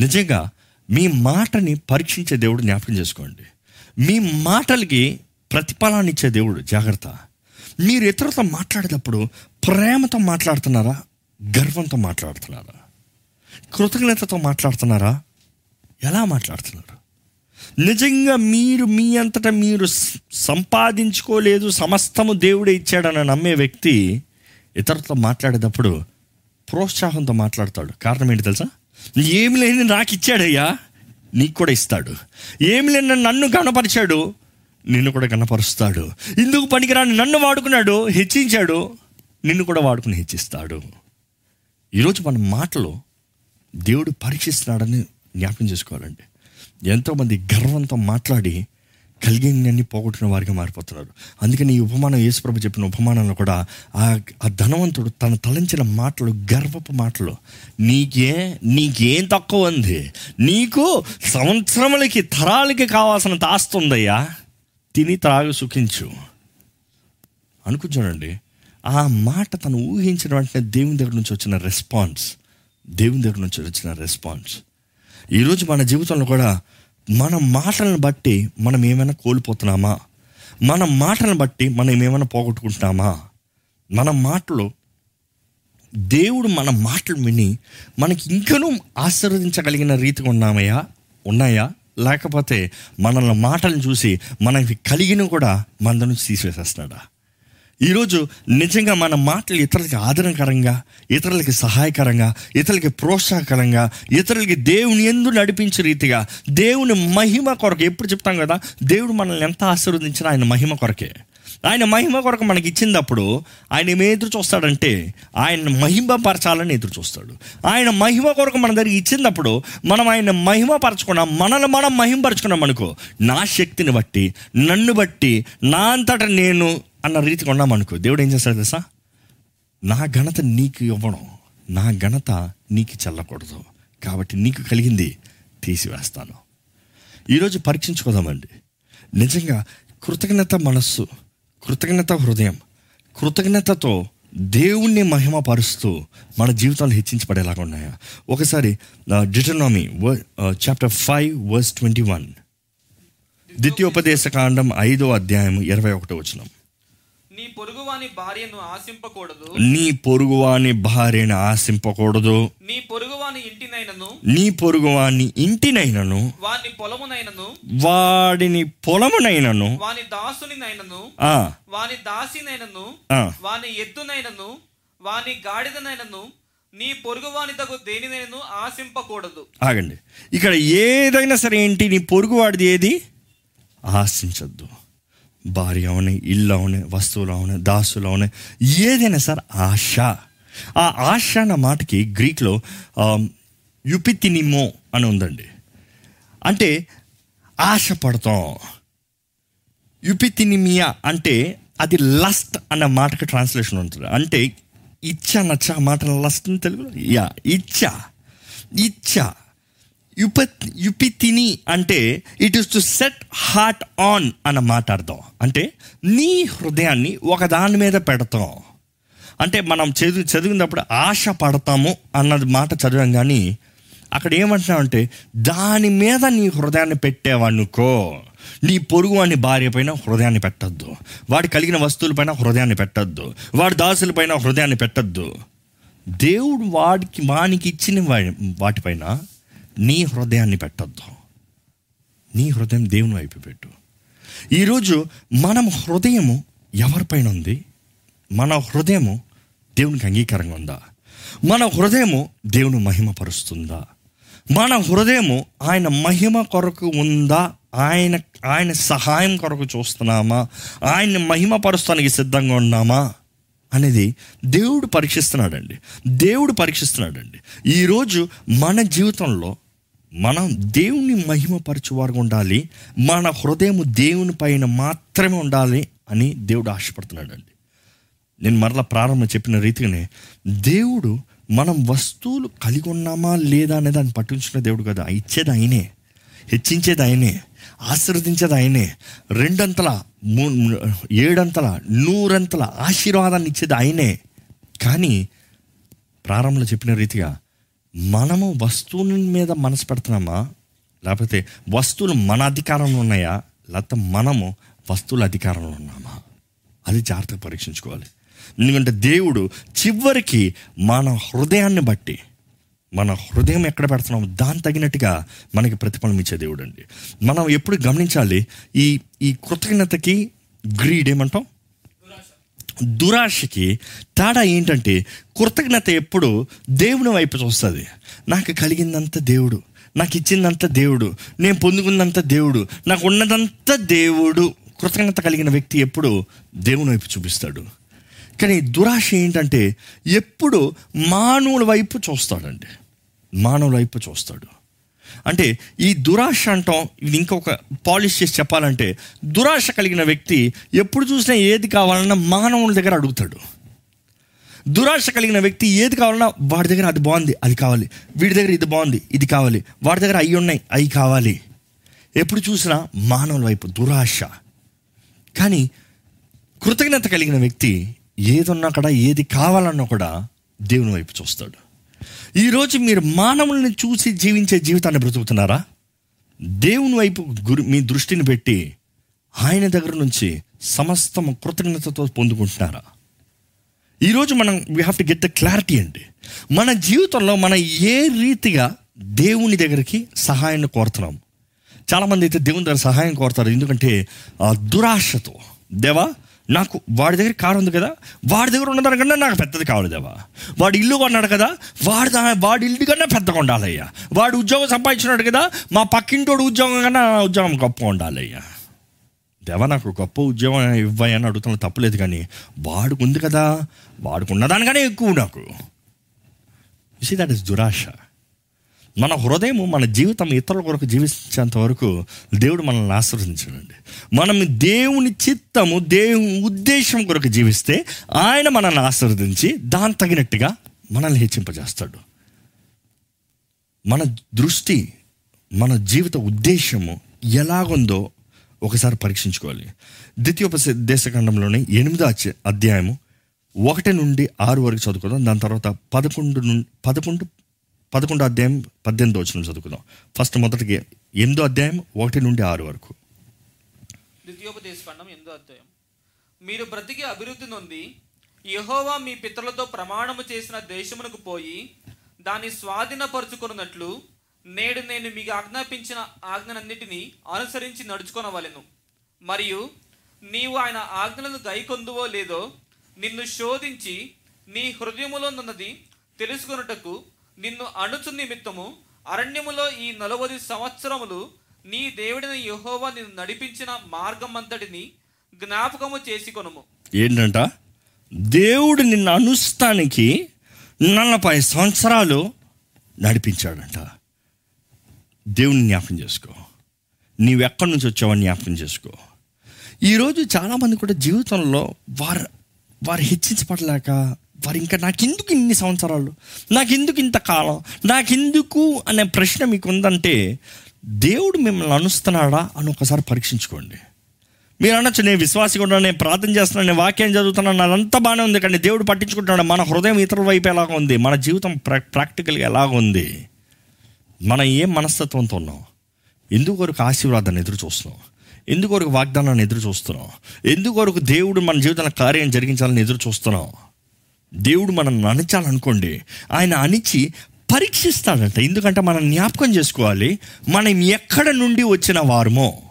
నిజంగా మీ మాటని పరీక్షించే దేవుడు జ్ఞాపకం చేసుకోండి. మీ మాటలకి ప్రతిఫలాన్ని ఇచ్చే దేవుడు జాగ్రత్త. మీరు ఇతరులతో మాట్లాడేటప్పుడు ప్రేమతో మాట్లాడుతున్నారా? గర్వంతో మాట్లాడుతున్నారా? కృతజ్ఞతతో మాట్లాడుతున్నారా? ఎలా మాట్లాడుతున్నారు? నిజంగా మీరు మీ అంతటా మీరు సంపాదించుకోలేదు సమస్తము దేవుడే ఇచ్చాడని నమ్మే వ్యక్తి ఇతరులతో మాట్లాడేటప్పుడు ప్రోత్సాహంతో మాట్లాడతాడు. కారణం ఏంటి తెలుసా? ఏమి లేని నాకు ఇచ్చాడయ్యా నీకు కూడా ఇస్తాడు. ఏమి లేని నన్ను గణపరిచాడు నిన్ను కూడా గణపరుస్తాడు. ఇందుకు పనికిరాని నన్ను వాడుకున్నాడు హెచ్చించాడు నిన్ను కూడా వాడుకుని హెచ్చిస్తాడు. ఈరోజు మన మాటలో దేవుడు పరీక్షిస్తున్నాడని జ్ఞాపకం చేసుకోవాలండి. ఎంతోమంది గర్వంతో మాట్లాడి కలిగినన్ని పోగొట్టిన వారిగా మారిపోతున్నారు. అందుకని ఈ ఉపమానం యేసుప్రభు చెప్పిన ఉపమానంలో కూడా ఆ ఆ ధనవంతుడు తన తలంచిన మాటలు గర్వపు మాటలు నీకే నీకేం తక్కువ ఉంది? నీకు సంవత్సరములకి తరాలకి కావాల్సినంత ఆస్తి ఉందయ్యా? తిని త్రాగి సుఖించు. అనుకుంటానండి ఆ మాట తను ఊహించిన వెంటనే దేవుని దగ్గర నుంచి వచ్చిన రెస్పాన్స్ దేవుని దగ్గర నుంచి వచ్చిన రెస్పాన్స్. ఈరోజు మన జీవితంలో కూడా మన మాటలను బట్టి మనం ఏమైనా కోల్పోతున్నామా? మన మాటలను బట్టి మనం ఏమైనా పోగొట్టుకుంటున్నామా? మన మాటలు దేవుడు మన మాటలు విని మనకి ఇంకనూ ఆశీర్వదించగలిగిన రీతిగా ఉన్నామయ్యా? ఉన్నాయా? లేకపోతే మనల్ని మాటలను చూసి మనకి కలిగిన కూడా మన నుంచి తీసివేసేస్తున్నాడా? ఈరోజు నిజంగా మన మాటలు ఇతరులకి ఆదరణకరంగా ఇతరులకి సహాయకరంగా ఇతరులకి ప్రోత్సాహకరంగా ఇతరులకి దేవుని ఎందు నడిపించే రీతిగా దేవుని మహిమ కొరకు ఎప్పుడు చెప్తాం కదా? దేవుడు మనల్ని ఎంత ఆశీర్వదించినా ఆయన మహిమ కొరకే. ఆయన మహిమ కొరకు మనకి ఇచ్చినప్పుడు ఆయన ఏమి ఎదురు చూస్తాడంటే ఆయన మహిమ పరచాలని ఎదురు చూస్తాడు. ఆయన మహిమ కొరకు మన దగ్గర ఇచ్చినప్పుడు మనం ఆయన మహిమ పరచుకున్నాం మనల్ని మనం మహిమపరచుకున్నాం అనుకో నా శక్తిని బట్టి నన్ను బట్టి నా అంతట నేను అన్న రీతికి ఉన్నాం అనుకో దేవుడు ఏం చేస్తాడు తెలుసా? నా ఘనత నీకు ఇవ్వడం నా ఘనత నీకు చెల్లకూడదు కాబట్టి నీకు కలిగింది తీసివేస్తాను. ఈరోజు పరీక్షించుకోదామండి. నిజంగా కృతజ్ఞత మనస్సు కృతజ్ఞత హృదయం. కృతజ్ఞతతో దేవుణ్ణి మహిమపరుస్తూ మన జీవితాలు హెచ్చించబడేలాగా ఉన్నాయా? ఒకసారి Deuteronomy chapter five verse twenty one ద్వితీయోపదేశ కాండం ఐదో అధ్యాయం ఇరవై ఒకటో వచనం. నీ పొరుగువాని భార్యను ఆశింపకూడదు. నీ పొరుగువాని భార్యను ఆశింపకూడదు. నీ ఇంటినైనను నీ పొరుగువాని ఇంటినైనను వాని పొలమునైనను వాడిని పొలమునైనను వాని దాసునినైనను ఆ, వాని దాసినైనను ఆ, వాని ఎద్దునైనను వాని గాడిదనైనను నీ పొరుగువాని తగు దేనినైనను ఆశింపకూడదు. ఆగండి. ఇక్కడ ఏదైనా సరే ఏంటి? నీ పొరుగు వాడిది ఏది? ఆశించద్దు. భార్య అవని ఇల్లు అవని వస్తువులు అవని దాసులు అవని ఏదైనా సార్ ఆశ. ఆ ఆశ అన్న మాటకి గ్రీక్లో యుపితినిమో అని ఉందండి. అంటే ఆశపడతాం. యుపితినిమియా అంటే అది లస్ట్ అన్న మాటకి ట్రాన్స్లేషన్ ఉంటుంది. అంటే ఇచ్చ నచ్చ ఆ మాట లస్ట్ అని తెలుగులో? యా ఇచ్చ. ఇచ్చ. యుప యుపితిని అంటే it is to set heart on అన్న మాట అర్థం. అంటే నీ హృదయాన్ని ఒక దాని మీద పెడతాం. అంటే మనం చదివి చదివినప్పుడు ఆశ పడతాము అన్నది మాట చదివాం కానీ అక్కడ ఏమంటున్నావంటే దాని మీద నీ హృదయాన్ని పెట్టేవనుకో నీ పొరుగు వాని భార్య పైన హృదయాన్ని పెట్టద్దు. వాడి కలిగిన వస్తువులపైన హృదయాన్ని పెట్టద్దు. వాడి దాసులపైన హృదయాన్ని పెట్టద్దు. దేవుడు వాడికి వానికి ఇచ్చిన వా- వాటిపైన నీ హృదయాన్ని పెట్టద్దు. నీ హృదయం దేవుని వైపు పెట్టు. ఈరోజు మనం హృదయము ఎవరిపైన ఉంది? మన హృదయము దేవునికి అంగీకారంగా ఉందా? మన హృదయము దేవుని మహిమపరుస్తుందా? మన హృదయము ఆయన మహిమ కొరకు ఉందా? ఆయన ఆయన సహాయం కొరకు చూస్తున్నామా? ఆయన్ని మహిమపరుస్తానికి సిద్ధంగా ఉన్నామా? అనేది దేవుడు పరీక్షిస్తున్నాడండి. దేవుడు పరీక్షిస్తున్నాడండి. ఈరోజు మన జీవితంలో మనం దేవుని మహిమపరచువారు ఉండాలి. మన హృదయము దేవుని పైన మాత్రమే ఉండాలి అని దేవుడు ఆశపడుతున్నాడండి. నేను మరలా ప్రారంభం చెప్పిన రీతిగానే దేవుడు మనం వస్తువులు కలిగి ఉన్నామా లేదా అనేది దాన్ని పట్టించుకునే దేవుడు కదా. ఇచ్చేది ఆయనే హెచ్చించేది ఆయనే ఆశీర్వదించేది ఆయనే రెండంతల మూ- ఏడంతల నూరంతల ఆశీర్వాదాన్ని ఇచ్చేది ఆయనే. కానీ ప్రారంభంలో చెప్పిన రీతిగా మనము వస్తువుల మీద మనసు పెడుతున్నామా? లేకపోతే వస్తువులు మన అధికారంలో ఉన్నాయా? లేకపోతే మనము వస్తువుల అధికారంలో ఉన్నామా? అది జాగ్రత్తగా పరీక్షించుకోవాలి. ఎందుకంటే దేవుడు చివరికి మన హృదయాన్ని బట్టి మన హృదయం ఎక్కడ పెడుతున్నామో దాని తగినట్టుగా మనకి ప్రతిఫలం ఇచ్చే దేవుడు అండి మనం ఎప్పుడు గమనించాలి ఈ ఈ కృతజ్ఞతకి గ్రీడ్ ఏమంటాం? దురాశకి తేడా ఏంటంటే కృతజ్ఞత ఎప్పుడు దేవుని వైపు చూస్తుంది. నాకు కలిగిందంత దేవుడు నాకు ఇచ్చిందంత దేవుడు నేను పొందుకున్నంత దేవుడు నాకు ఉన్నదంతా దేవుడు. కృతజ్ఞత కలిగిన వ్యక్తి ఎప్పుడు దేవుని వైపు చూపిస్తాడు. కానీ దురాశ ఏంటంటే ఎప్పుడు మానవుల వైపు చూస్తాడండి. మానవుల వైపు చూస్తాడు. అంటే ఈ దురాశ అంటాం ఇది ఇంకొక పాలిష్ చేసి చెప్పాలంటే దురాశ కలిగిన వ్యక్తి ఎప్పుడు చూసినా ఏది కావాలన్నా మానవుల దగ్గర అడుగుతాడు. దురాశ కలిగిన వ్యక్తి ఏది కావాలన్నా వాడి దగ్గర అది బాగుంది అది కావాలి. వీడి దగ్గర ఇది బాగుంది ఇది కావాలి. వాడి దగ్గర అవి ఉన్నాయి అవి కావాలి. ఎప్పుడు చూసినా మానవుల వైపు దురాశ. కానీ కృతజ్ఞత కలిగిన వ్యక్తి ఏదున్నా కూడా ఏది కావాలన్నా కూడా దేవుని వైపు చూస్తాడు. ఈరోజు మీరు మానవుల్ని చూసి జీవించే జీవితాన్ని బ్రతుకుతున్నారా? దేవుని వైపు గురి మీ దృష్టిని పెట్టి ఆయన దగ్గర నుంచి సమస్తం కృతజ్ఞతతో పొందుకుంటున్నారా? ఈరోజు మనం we have to get the clarity అండి. మన జీవితంలో మనం ఏ రీతిగా దేవుని దగ్గరికి సహాయాన్ని కోరుతున్నాం? చాలామంది అయితే దేవుని దగ్గర సహాయం కోరుతారు. ఎందుకంటే దురాశతో. దేవా నాకు వాడి దగ్గర కారు ఉంది కదా వాడి దగ్గర ఉన్నదానికన్నా నాకు పెద్దది కావాలి దేవా. వాడు ఇల్లు కొన్నాడు కదా వాడి వాడి ఇల్లు కన్నా పెద్దగా ఉండాలయ్యా. వాడు ఉద్యోగం సంపాదించినాడు కదా మా పక్కింటోడు ఉద్యోగం కన్నా నా ఉద్యోగం గొప్ప ఉండాలయ్యా. దేవా నాకు గొప్ప ఉద్యోగం ఇవ్వని అని అడుగుతున్న తప్పలేదు కానీ వాడికి ఉంది కదా వాడికి ఉన్నదానికనే ఎక్కువ నాకు. సి దట్ ఇస్ దురాశ. మన హృదయం మన జీవితం ఇతరుల కొరకు జీవించేంత వరకు దేవుడు మనల్ని ఆశీర్వదించాడండి. మనం దేవుని చిత్తము దేవుని ఉద్దేశం కొరకు జీవిస్తే ఆయన మనల్ని ఆశీర్వదించి దాని తగినట్టుగా మనల్ని హెచ్చింపజేస్తాడు. మన దృష్టి మన జీవిత ఉద్దేశము ఎలాగుందో ఒకసారి పరీక్షించుకోవాలి. ద్వితీయోపదేశఖండంలోని ఎనిమిదో అధ్యాయము ఒకటి నుండి ఆరు వరకు చదువుకుందాం. దాని తర్వాత పదకొండు నుండి పదకొండు పదకొండు అధ్యాయం పద్దెనిమిది వచ్చిన చదువుకుందాం. ఫస్ట్ మొదటికి ఎనిమిదో అధ్యాయం ఒకటి నుండి ఆరు వరకు. ద్వితీయోపదేశకాండం ఎందో అధ్యాయం. మీరు బ్రతికి అభివృద్ధి నొంది యహోవా మీ పితరులతో ప్రమాణము చేసిన దేశమునకు పోయి దాన్ని స్వాధీనపరుచుకున్నట్లు నేడు నేను మీకు ఆజ్ఞాపించిన ఆజ్ఞలన్నిటినీ అనుసరించి నడుచుకొనవలెను. మరియు నీవు ఆయన ఆజ్ఞలను గైకొందువో లేదో నిన్ను శోధించి నీ హృదయములోనున్నది తెలుసుకొనుటకు నిన్ను అణుచు నిమిత్తము అరణ్యములో ఈ నలవది సంవత్సరములు నీ దేవుడిని యెహోవా నిన్ను నడిపించిన మార్గం అంతటిని జ్ఞాపకము చేసుకొనుము. ఏంటంట? దేవుడు నిన్ను అనుస్తానికి నలభై సంవత్సరాలు నడిపించాడంట. దేవుని జ్ఞాపకం చేసుకో. నీవెక్కడి నుంచి వచ్చావని జ్ఞాపకం చేసుకో. ఈరోజు చాలామంది కూడా జీవితంలో వారు వారు హెచ్చించబడలేక వారు ఇంకా నాకెందుకు ఇన్ని సంవత్సరాలు? నాకెందుకు ఇంత కాలం? నాకెందుకు అనే ప్రశ్న మీకు ఉందంటే దేవుడు మిమ్మల్ని అనుస్తున్నాడా అని ఒకసారి పరీక్షించుకోండి. మీరు అనొచ్చు నేను విశ్వాసిగా ఉన్నాను నేను ప్రార్థన చేస్తున్నాను నేను వాక్యం చదువుతున్నాను అదంతా బాగానే ఉంది కానీ దేవుడు పట్టించుకుంటున్నాడు మన హృదయం ఇతరుల వైపు ఎలాగ ఉంది మన జీవితం ప్రా ప్రాక్టికల్గా ఎలాగ ఉంది. మనం ఏం మనస్తత్వంతో ఉన్నాం? ఎందుకొరకు ఆశీర్వాదాన్ని ఎదురు చూస్తున్నాం? ఎందుకొరకు వాగ్దానాన్ని ఎదురు చూస్తున్నాం? ఎందుకొరకు దేవుడు మన జీవితంలో కార్యం జరిగించాలని ఎదురు చూస్తున్నాం? దేవుడు మనం అణిచాలనుకోండి ఆయన అణిచి పరీక్షిస్తాడంట. ఎందుకంటే మనం జ్ఞాపకం చేసుకోవాలి మనం ఎక్కడ నుండి వచ్చిన వారమో.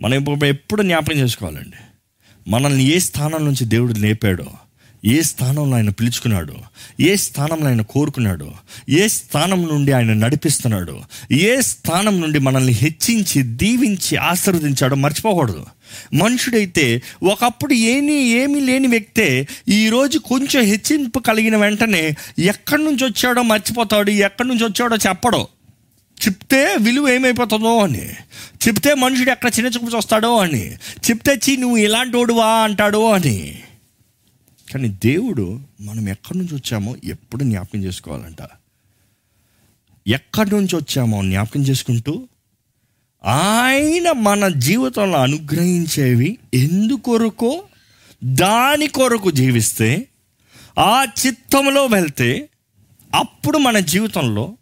మనం ఎప్పుడు జ్ఞాపకం చేసుకోవాలండి. మనల్ని ఏ స్థానం నుంచి దేవుడు లేపాడో ఏ స్థానంలో ఆయన పిలుచుకున్నాడు ఏ స్థానంలో ఆయన కోరుకున్నాడు ఏ స్థానం నుండి ఆయన నడిపిస్తున్నాడు ఏ స్థానం నుండి మనల్ని హెచ్చించి దీవించి ఆశీర్వదించాడో మర్చిపోకూడదు. మనుషుడైతే ఒకప్పుడు ఏమీ ఏమీ లేని వ్యక్తే ఈరోజు కొంచెం హెచ్చింపు కలిగిన వెంటనే ఎక్కడి నుంచి వచ్చాడో మర్చిపోతాడు ఎక్కడి నుంచి వచ్చాడో చెప్పడో. చెప్తే విలువ ఏమైపోతుందో అని. చెప్తే మనుషుడు ఎక్కడ చిన్న చూపు చూస్తాడో అని. చెప్తే చీ నువ్వు ఇలాంటి వాడువా అంటాడో అని. కానీ దేవుడు మనం ఎక్కడి నుంచి వచ్చామో ఎప్పుడు జ్ఞాపకం చేసుకోవాలంట. ఎక్కడి నుంచి వచ్చామో జ్ఞాపకం చేసుకుంటూ ఆయన మన జీవితంలో అనుగ్రహించేవి ఎందుకొరకో దాని కొరకు జీవిస్తే ఆ చిత్తంలో వెళ్తే అప్పుడు మన జీవితంలో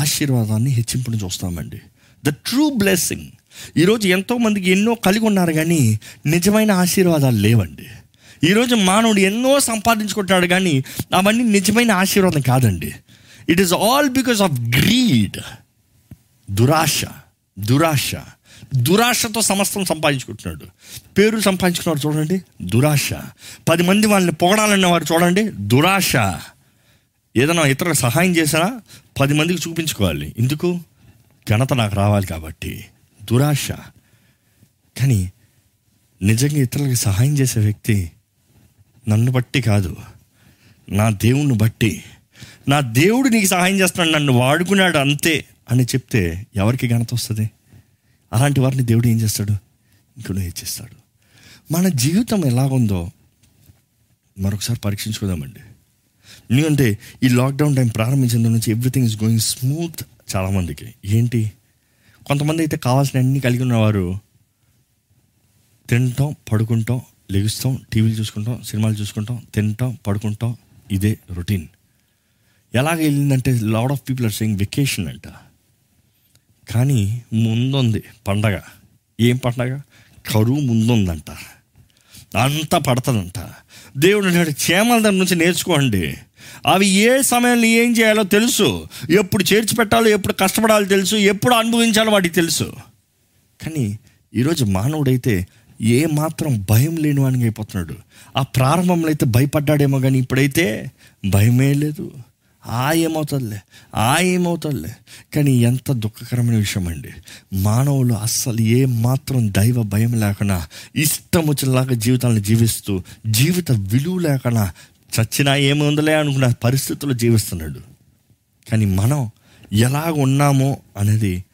ఆశీర్వాదాన్ని హెచ్చింపును చూస్తామండి. ద ట్రూ బ్లెస్సింగ్ ఈరోజు ఎంతోమందికి ఎన్నో కలిగి ఉన్నారు కానీ నిజమైన ఆశీర్వాదాలు లేవండి. ఈరోజు మానవుడు ఎన్నో సంపాదించుకుంటున్నాడు కానీ అవన్నీ నిజమైన ఆశీర్వాదం కాదండి. It is all because of greed దురాశ. దురాశ. దురాశతో సమస్తం సంపాదించుకుంటున్నాడు. పేరు సంపాదించుకున్నాడు చూడండి దురాశ. పది మంది వాళ్ళని పొగడాలన్న వారు చూడండి దురాశ. ఏదైనా ఇతరులకు సహాయం చేసినా పది మందికి చూపించుకోవాలి. ఎందుకు? ఘనత నాకు రావాలి కాబట్టి. దురాశ. కానీ నిజంగా ఇతరులకు సహాయం చేసే వ్యక్తి నన్ను బట్టి కాదు. నా దేవుణ్ణి బట్టి. నా దేవుడు నీకు సహాయం చేస్తున్నాడు. నన్ను వాడుకున్నాడు అంతే. అని చెప్తే ఎవరికి ఘనత వస్తుంది? అలాంటి వారిని దేవుడు ఏం చేస్తాడు? ఇంకొన్ని హెచ్చిస్తాడు. మన జీవితం ఎలాగుందో మరొకసారి పరీక్షించుకుందామండి. ఎందుకంటే ఈ లాక్డౌన్ టైం ప్రారంభించిన నుంచి ఎవ్రీథింగ్ ఇస్ గోయింగ్ స్మూత్ చాలామందికి. ఏంటి? కొంతమంది అయితే కావాల్సిన అన్ని కలిగి ఉన్నవారు తింటాం పడుకుంటాం లెగుస్తాం టీవీలు చూసుకుంటాం సినిమాలు చూసుకుంటాం తింటాం పడుకుంటాం. ఇదే రొటీన్. ఎలాగ వెళ్ళిందంటే lot of people are saying vacation అంట. కానీ ముందుంది పండగ. ఏం పండగ? కరువు ముందుందంట. అంతా పడుతుందంట. దేవుడు అంటాడు క్షేమాల దగ్గర నుంచి నేర్చుకోండి. అవి ఏ సమయంలో ఏం చేయాలో తెలుసు. ఎప్పుడు చేర్చి పెట్టాలో ఎప్పుడు కష్టపడాలో తెలుసు. ఎప్పుడు అనుభవించాలో వాటికి తెలుసు. కానీ ఈరోజు మానవుడైతే ఏ మాత్రం భయం లేని అయిపోతున్నాడు. ఆ ప్రారంభంలో అయితే భయపడ్డాడేమో కానీ ఇప్పుడైతే భయమే లేదు. ఆ ఏమవుతుందిలే ఆ ఏమవుతుందిలే కానీ ఎంత దుఃఖకరమైన విషయం అండి మానవులు అస్సలు ఏ మాత్రం దైవ భయం లేకుండా ఇష్టం వచ్చేలాగా జీవితాలను జీవిస్తూ జీవిత విలువ లేకుండా చచ్చినా ఏముందలే అనుకున్న పరిస్థితుల్లో జీవిస్తున్నాడు. కానీ మనం ఎలాగ ఉన్నామో అనేది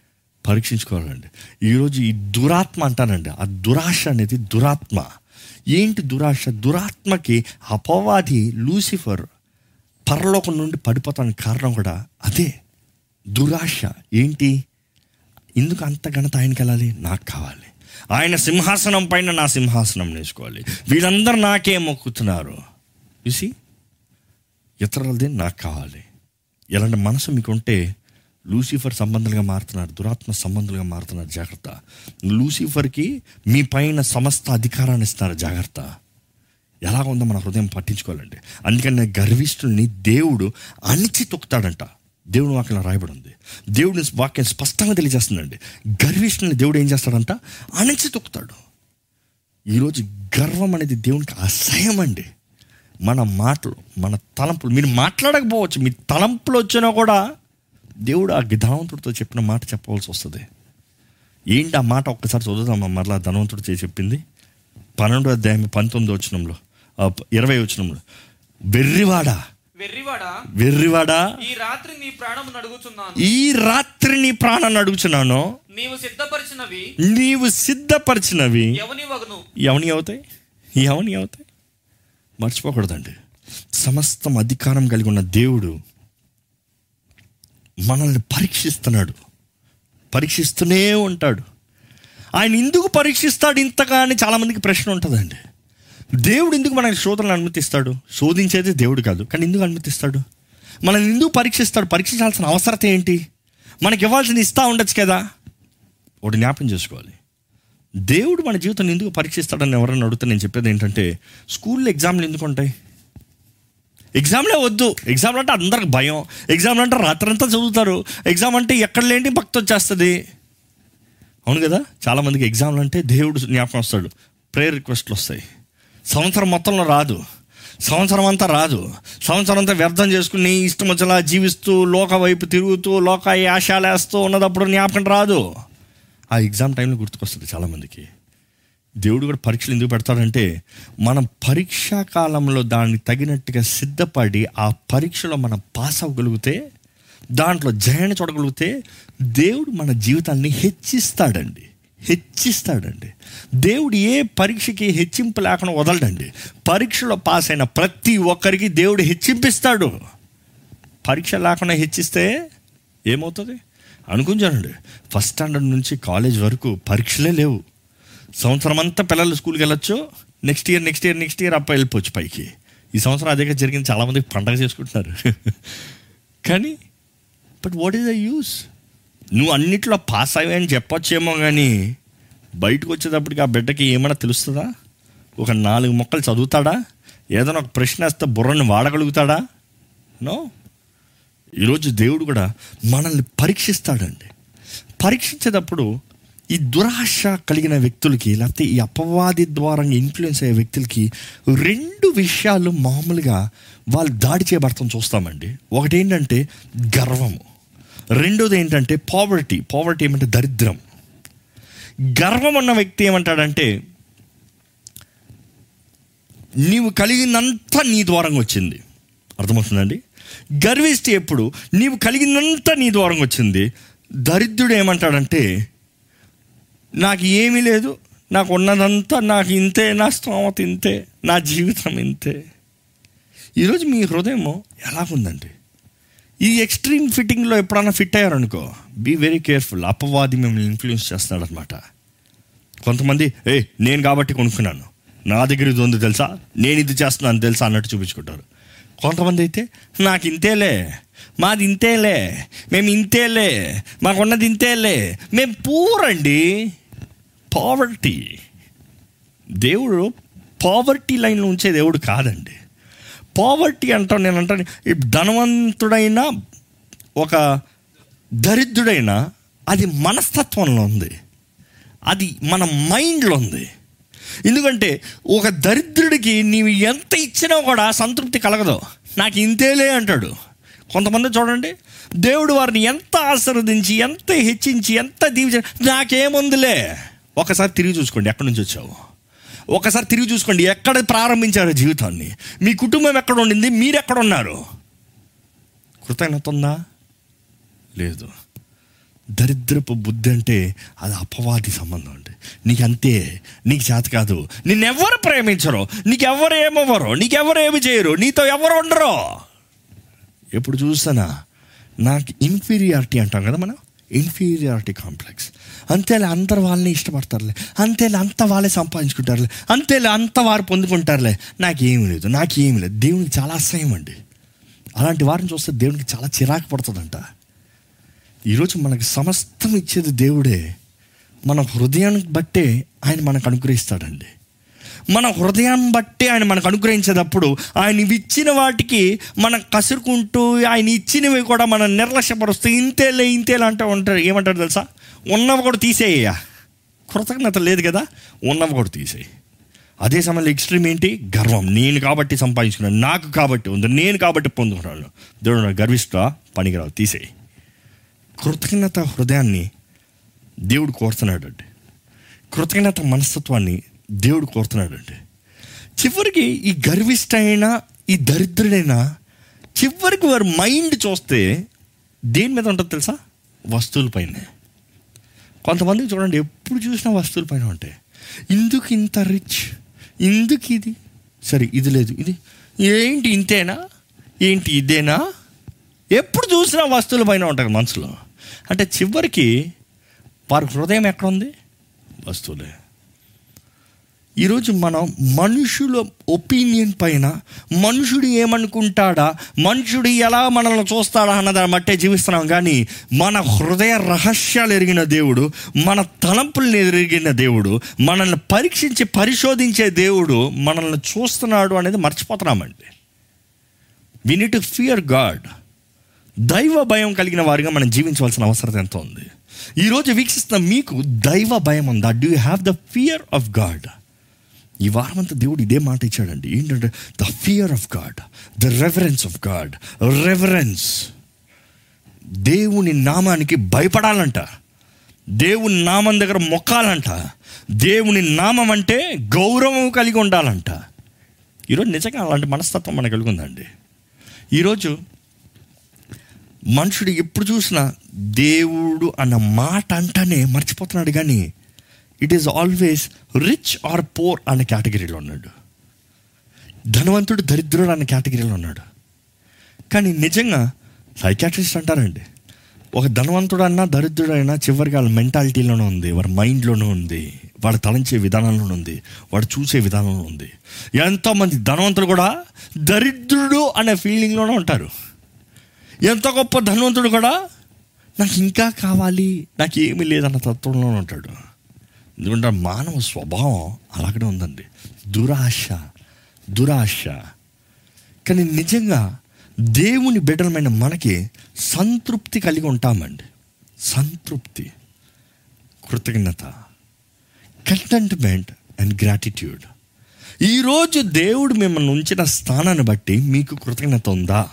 పరీక్షించుకోవాలండి. ఈరోజు ఈ దురాత్మ అంటానండి. ఆ దురాశ అనేది దురాత్మ. ఏంటి దురాశ? దురాత్మకి అపవాది లూసిఫర్ పరలోకం నుండి పడిపోతానికి కారణం కూడా అదే. దురాశ. ఏంటి? ఎందుకు అంత ఘనత ఆయనకి వెళ్ళాలి? నాకు కావాలి. ఆయన సింహాసనం పైన నా సింహాసనం నేర్చుకోవాలి వీళ్ళందరూ నాకే మొక్కుతున్నారు. చూసి ఇతరులది నాకు కావాలి? ఎలాంటి మనసు మీకు ఉంటే లూసిఫర్ సంబంధాలుగా మారుతున్నారు దురాత్మ సంబంధాలుగా మారుతున్నారు జాగ్రత్త. లూసిఫర్కి మీ పైన సమస్త అధికారాన్ని ఇస్తున్నారు జాగ్రత్త. ఎలా ఉందో మన హృదయం పట్టించుకోవాలండి. అందుకని గర్విష్ఠుల్ని దేవుడు అణిచి తొక్కుతాడంట. దేవుడు వాక్యం రాయబడి ఉంది. దేవుడిని వాక్యం స్పష్టంగా తెలియజేస్తుందండి. గర్విష్ఠుల్ని దేవుడు ఏం చేస్తాడంట? అణిచి తొక్కుతాడు. ఈరోజు గర్వం అనేది దేవునికి అసహ్యం అండి మన మాటలు మన తలంపులు మీరు మాట్లాడకపోవచ్చు మీ తలంపులు వచ్చినా కూడా దేవుడు ఆ ధనవంతుడితో చెప్పిన మాట చెప్పవలసి వస్తుంది. ఏంటి ఆ మాట ఒక్కసారి చదువుదామా? మరలా ధనవంతుడు చేసి చెప్పింది? పన్నెండో అధ్యాయం పంతొమ్మిది వచనంలో. ఇరవై వచనంలో వెర్రివాడా. వెర్రివాడా? ఈ రాత్రి నీ ప్రాణమును అడుగుచున్నాను. ఈ రాత్రి నీ ప్రాణాన్ని అడుగుచున్నాను. నీవు సిద్ధపరిచినవి. నీవు సిద్ధపరిచినవి. ఎవని వగును? ఎవని అవుతాయి? ఎవని అవుతాయి? మర్చిపోకూడదండి. సమస్తం అధికారం కలిగి ఉన్న దేవుడు మనల్ని పరీక్షిస్తున్నాడు. పరీక్షిస్తూనే ఉంటాడు. ఆయన ఎందుకు పరీక్షిస్తాడు? ఇంతగా అని చాలామందికి ప్రశ్న ఉంటుందండి. దేవుడు ఎందుకు మనకి శోధనలు అనుమతిస్తాడు? శోధించేది దేవుడు కాదు. కానీ ఎందుకు అనుమతిస్తాడు? మనల్ని ఎందుకు పరీక్షిస్తాడు? పరీక్షించాల్సిన అవసరత ఏంటి? మనకి ఇవ్వాల్సింది ఇస్తా ఉండొచ్చు కదా? ఒకటి జ్ఞాపం చేసుకోవాలి. దేవుడు మన జీవితాన్ని ఎందుకు పరీక్షిస్తాడని ఎవరైనా అడుగుతా నేను చెప్పేది ఏంటంటే స్కూల్లో ఎగ్జామ్లు ఎందుకు ఉంటాయి? ఎగ్జామ్లే వద్దు. ఎగ్జామ్లు అంటే అందరికి భయం. ఎగ్జామ్లు అంటే రాత్రంతా చదువుతారు. ఎగ్జామ్ అంటే ఎక్కడ లేని భక్తి వచ్చేస్తుంది. అవును కదా? చాలామందికి ఎగ్జామ్లు అంటే దేవుడు జ్ఞాపకం వస్తాడు. ప్రేయర్ రిక్వెస్ట్లు వస్తాయి. సంవత్సరం మొత్తంలో రాదు. సంవత్సరం అంతా రాదు. సంవత్సరం అంతా వ్యర్థం చేసుకుని ఇష్టం వచ్చేలా జీవిస్తూ లోక వైపు తిరుగుతూ లోక ఆశాలేస్తూ ఉన్నదప్పుడు జ్ఞాపకం రాదు. ఆ ఎగ్జామ్ టైంలో గుర్తుకొస్తుంది చాలామందికి. దేవుడు కూడా పరీక్షలు ఎందుకు పెడతాడంటే మనం పరీక్షా కాలంలో దాన్ని తగినట్టుగా సిద్ధపడి ఆ పరీక్షలో మనం పాస్ అవ్వగలిగితే దాంట్లో జయాన్ని చూడగలిగితే దేవుడు మన జీవితాన్ని హెచ్చిస్తాడండి. హెచ్చిస్తాడండి. దేవుడు ఏ పరీక్షకి హెచ్చింపు లేకుండా వదలడండి. పరీక్షలో పాస్ అయిన ప్రతి ఒక్కరికి దేవుడు హెచ్చింపిస్తాడు. పరీక్ష లేకుండా హెచ్చిస్తే ఏమవుతుంది? అనుకుంటానండి ఫస్ట్ స్టాండర్డ్ నుంచి కాలేజ్ వరకు పరీక్షలే లేవు. సంవత్సరం అంతా పిల్లలు స్కూల్కి వెళ్ళొచ్చు. Next year next year next year అప్ప వెళ్ళిపోవచ్చు పైకి. ఈ సంవత్సరం అదే జరిగింది. చాలామంది పండగ చేసుకుంటున్నారు. కానీ but what is the use నువ్వు అన్నిట్లో పాస్ అయ్యాయని చెప్పొచ్చేమో కానీ బయటకు వచ్చేటప్పటికి ఆ బిడ్డకి ఏమైనా తెలుస్తుందా? ఒక నాలుగు మొక్కలు చదువుతాడా? ఏదైనా ఒక ప్రశ్న వేస్తే బుర్రని వాడగలుగుతాడా? నో? ఈరోజు దేవుడు కూడా మనల్ని పరీక్షిస్తాడండి. పరీక్షించేటప్పుడు ఈ దురాశ కలిగిన వ్యక్తులకి లేకపోతే ఈ అపవాది ద్వారా ఇన్ఫ్లుయెన్స్ అయ్యే వ్యక్తులకి రెండు విషయాలు మామూలుగా వాళ్ళు దాడి చేయబడతాం చూస్తామండి. ఒకటేంటంటే గర్వము. రెండోది ఏంటంటే పావర్టీ పావర్టీ ఏమంటే దరిద్రం. గర్వం అన్న వ్యక్తి ఏమంటాడంటే నీవు కలిగినంత నీ ద్వారంగా వచ్చింది. అర్థమవుతుందండి? గర్విస్తే ఎప్పుడు నీవు కలిగినంత నీ ద్వారంగా వచ్చింది. దరిద్రుడు ఏమంటాడంటే నాకు ఏమీ లేదు నాకు ఉన్నదంతా నాకు ఇంతే నా స్తోమత ఇంతే నా జీవితం ఇంతే. ఈరోజు మీ హృదయం ఎలాగుందండి? ఈ ఎక్స్ట్రీమ్ ఫిట్టింగ్లో ఎప్పుడన్నా ఫిట్ అయ్యారనుకో బీ వెరీ కేర్ఫుల్ అపవాది మిమ్మల్ని ఇన్ఫ్లుయెన్స్ చేస్తున్నాడు అనమాట కొంతమంది ఏ నేను కాబట్టి కొనుక్కున్నాను. నా దగ్గర ఇది ఉంది తెలుసా? నేను ఇది చేస్తున్నాను తెలుసా? అన్నట్టు చూపించుకుంటారు. కొంతమంది అయితే నాకు ఇంతేలే. మాది ఇంతేలే. మేము ఇంతేలే. మాకున్నది ఇంతేలే. మేము పూరండి పావర్టీ దేవుడు పావర్టీ లైన్లో ఉంచే దేవుడు కాదండి. పావర్టీ అంటాను నేను అంటాను. ధనవంతుడైనా ధనవంతుడైన ఒక దరిద్రుడైన అది మనస్తత్వంలో ఉంది. అది మన మైండ్లో ఉంది. ఎందుకంటే ఒక దరిద్రుడికి నీవు ఎంత ఇచ్చినా కూడా సంతృప్తి కలగదు. నాకు ఇంతేలే అంటాడు. కొంతమంది చూడండి దేవుడు వారిని ఎంత ఆశీర్వదించి ఎంత హెచ్చించి ఎంత దీవించి నాకేముందిలే. ఒకసారి తిరిగి చూసుకోండి ఎక్కడి నుంచి వచ్చావు? ఒకసారి తిరిగి చూసుకోండి ఎక్కడ ప్రారంభించారు జీవితాన్ని? మీ కుటుంబం ఎక్కడ ఉండింది? మీరు ఎక్కడ ఉన్నారు? కృతజ్ఞత ఉందా లేదు. దరిద్రపు బుద్ధి అంటే అది అపవాది సంబంధం అండి. నీకు అంతే నీకు చేత కాదు. నిన్నెవ్వరు ప్రేమించరు. నీకెవ్వరు ఏమవ్వరు. నీకెవ్వరు ఏమి చేయరు. నీతో ఎవరు ఉండరు. ఎప్పుడు చూస్తానా? నాకు ఇన్ఫీరియారిటీ అంటాం కదా మనం? ఇన్ఫీరియారిటీ కాంప్లెక్స్ అంతేలే అందరు వాళ్ళని ఇష్టపడతారులే. అంతేలే అంత వాళ్ళే సంపాదించుకుంటారులే. అంతేలే అంత వారు పొందుకుంటారులే. నాకేమి లేదు నాకేమి లేదు. దేవునికి చాలా అసహ్యం అండి. అలాంటి వారిని చూస్తే దేవునికి చాలా చిరాకు పడుతుందంట. ఈరోజు మనకి సమస్తం ఇచ్చేది దేవుడే. మన హృదయానికి బట్టే ఆయన మనకు అనుగ్రహిస్తాడండి. మన హృదయం బట్టి ఆయన మనకు అనుగ్రహించేటప్పుడు ఆయన ఇచ్చిన వాటికి మనం కసురుకుంటూ ఆయన ఇచ్చినవి కూడా మనం నిర్లక్ష్యపరుస్తూ ఇంతేలే ఇంతేలే అంటూ ఉంటారు. ఏమంటారు తెలుసా? ఉన్నవి కూడా తీసేయ్యా కృతజ్ఞత లేదు కదా? ఉన్నవి కూడా తీసేయి. అదే సమయంలో ఎక్స్ట్రీమ్ ఏంటి? గర్వం. నేను కాబట్టి సంపాదించుకున్నాను. నాకు కాబట్టి ఉంది. నేను కాబట్టి పొందుకున్నాను. దేవుడు గర్విస్తా పనికిరావు. తీసేయి. కృతజ్ఞత హృదయాన్ని దేవుడు కోరుతున్నాడండి. కృతజ్ఞత మనస్తత్వాన్ని దేవుడు కోరుతున్నాడండి. చివరికి ఈ గర్విష్టైన ఈ దరిద్రుడైన చివరికి వారి మైండ్ చూస్తే దేని మీద ఉంటుంది తెలుసా? వస్తువులపైనే కొంతమందికి చూడండి ఎప్పుడు చూసినా వస్తువులపైన ఉంటాయి ఇందుకు ఇంత రిచ్ ఇందుకు ఇది? సరే ఇది లేదు. ఇది ఏంటి ఇంతేనా? ఏంటి ఇదేనా? ఎప్పుడు చూసినా వస్తువుల పైన ఉంటుంది మనసులో అంటే చివరికి వారి హృదయం ఎక్కడ ఉంది? వస్తువులే. ఈరోజు మనం మనుషుల ఒపీనియన్ పైన మనుషుడు ఏమనుకుంటాడా మనుషుడు ఎలా మనల్ని చూస్తాడా అన్న దాన్ని బట్టే జీవిస్తున్నాం. కానీ మన హృదయ రహస్యాలు ఎరిగిన దేవుడు మన తలంపులను ఎరిగిన దేవుడు మనల్ని పరీక్షించి పరిశోధించే దేవుడు మనల్ని చూస్తున్నాడు అనేది మర్చిపోతున్నామండి. We need to fear God దైవ భయం కలిగిన వారిగా మనం జీవించవలసిన అవసరం ఎంత ఉంది ఈరోజు వీక్షిస్తున్న మీకు దైవ భయం ఉందా? Do you have the fear of God ఈ వారమంతా దేవుడు ఇదే మాట ఇచ్చాడండి. ఏంటంటే the fear of God the reference of God reference దేవుని నామానికి భయపడాలంట. దేవుని నామం దగ్గర మొక్కాలంట. దేవుని నామం అంటే గౌరవం కలిగి ఉండాలంట. ఈరోజు నిజంగా అలాంటి మనస్తత్వం మనకు కలిగి ఉందండి ఈరోజు మనుషుడు ఎప్పుడు చూసినా దేవుడు అన్న మాట అంటనే మర్చిపోతున్నాడు కానీ it is always rich or poor అనే కేటగిరీలో ఉన్నాడు. ధనవంతుడు దరిద్రుడు అనే కేటగిరీలో ఉన్నాడు. కానీ నిజంగా సైకాట్రిస్ట్ అంటారండి. ఒక ధనవంతుడు అన్నా దరిద్రుడు అయినా చివరికి వాళ్ళ మెంటాలిటీలోనే ఉంది. వాడి మైండ్లోనే ఉంది. వాడు తలంచే విధానంలో ఉంది. వాడు చూసే విధానంలో ఉంది. ఎంతోమంది ధనవంతుడు కూడా దరిద్రుడు అనే ఫీలింగ్లోనే ఉంటారు. ఎంత గొప్ప ధనవంతుడు కూడా నాకు ఇంకా కావాలి నాకు ఏమీ లేదన్న తత్వంలోనే ఉంటాడు. ఎందుకంటే మానవ స్వభావం అలాగనే ఉందండి. దురాశ దురాశ. కానీ నిజంగా దేవుని బిడ్డలమైన మనకి సంతృప్తి కలిగి ఉంటామండి. సంతృప్తి కృతజ్ఞత కంటెంట్మెంట్ అండ్ గ్రాటిట్యూడ్ ఈరోజు దేవుడు మిమ్మల్ని ఉంచిన స్థానాన్ని బట్టి మీకు కృతజ్ఞత ఉందా?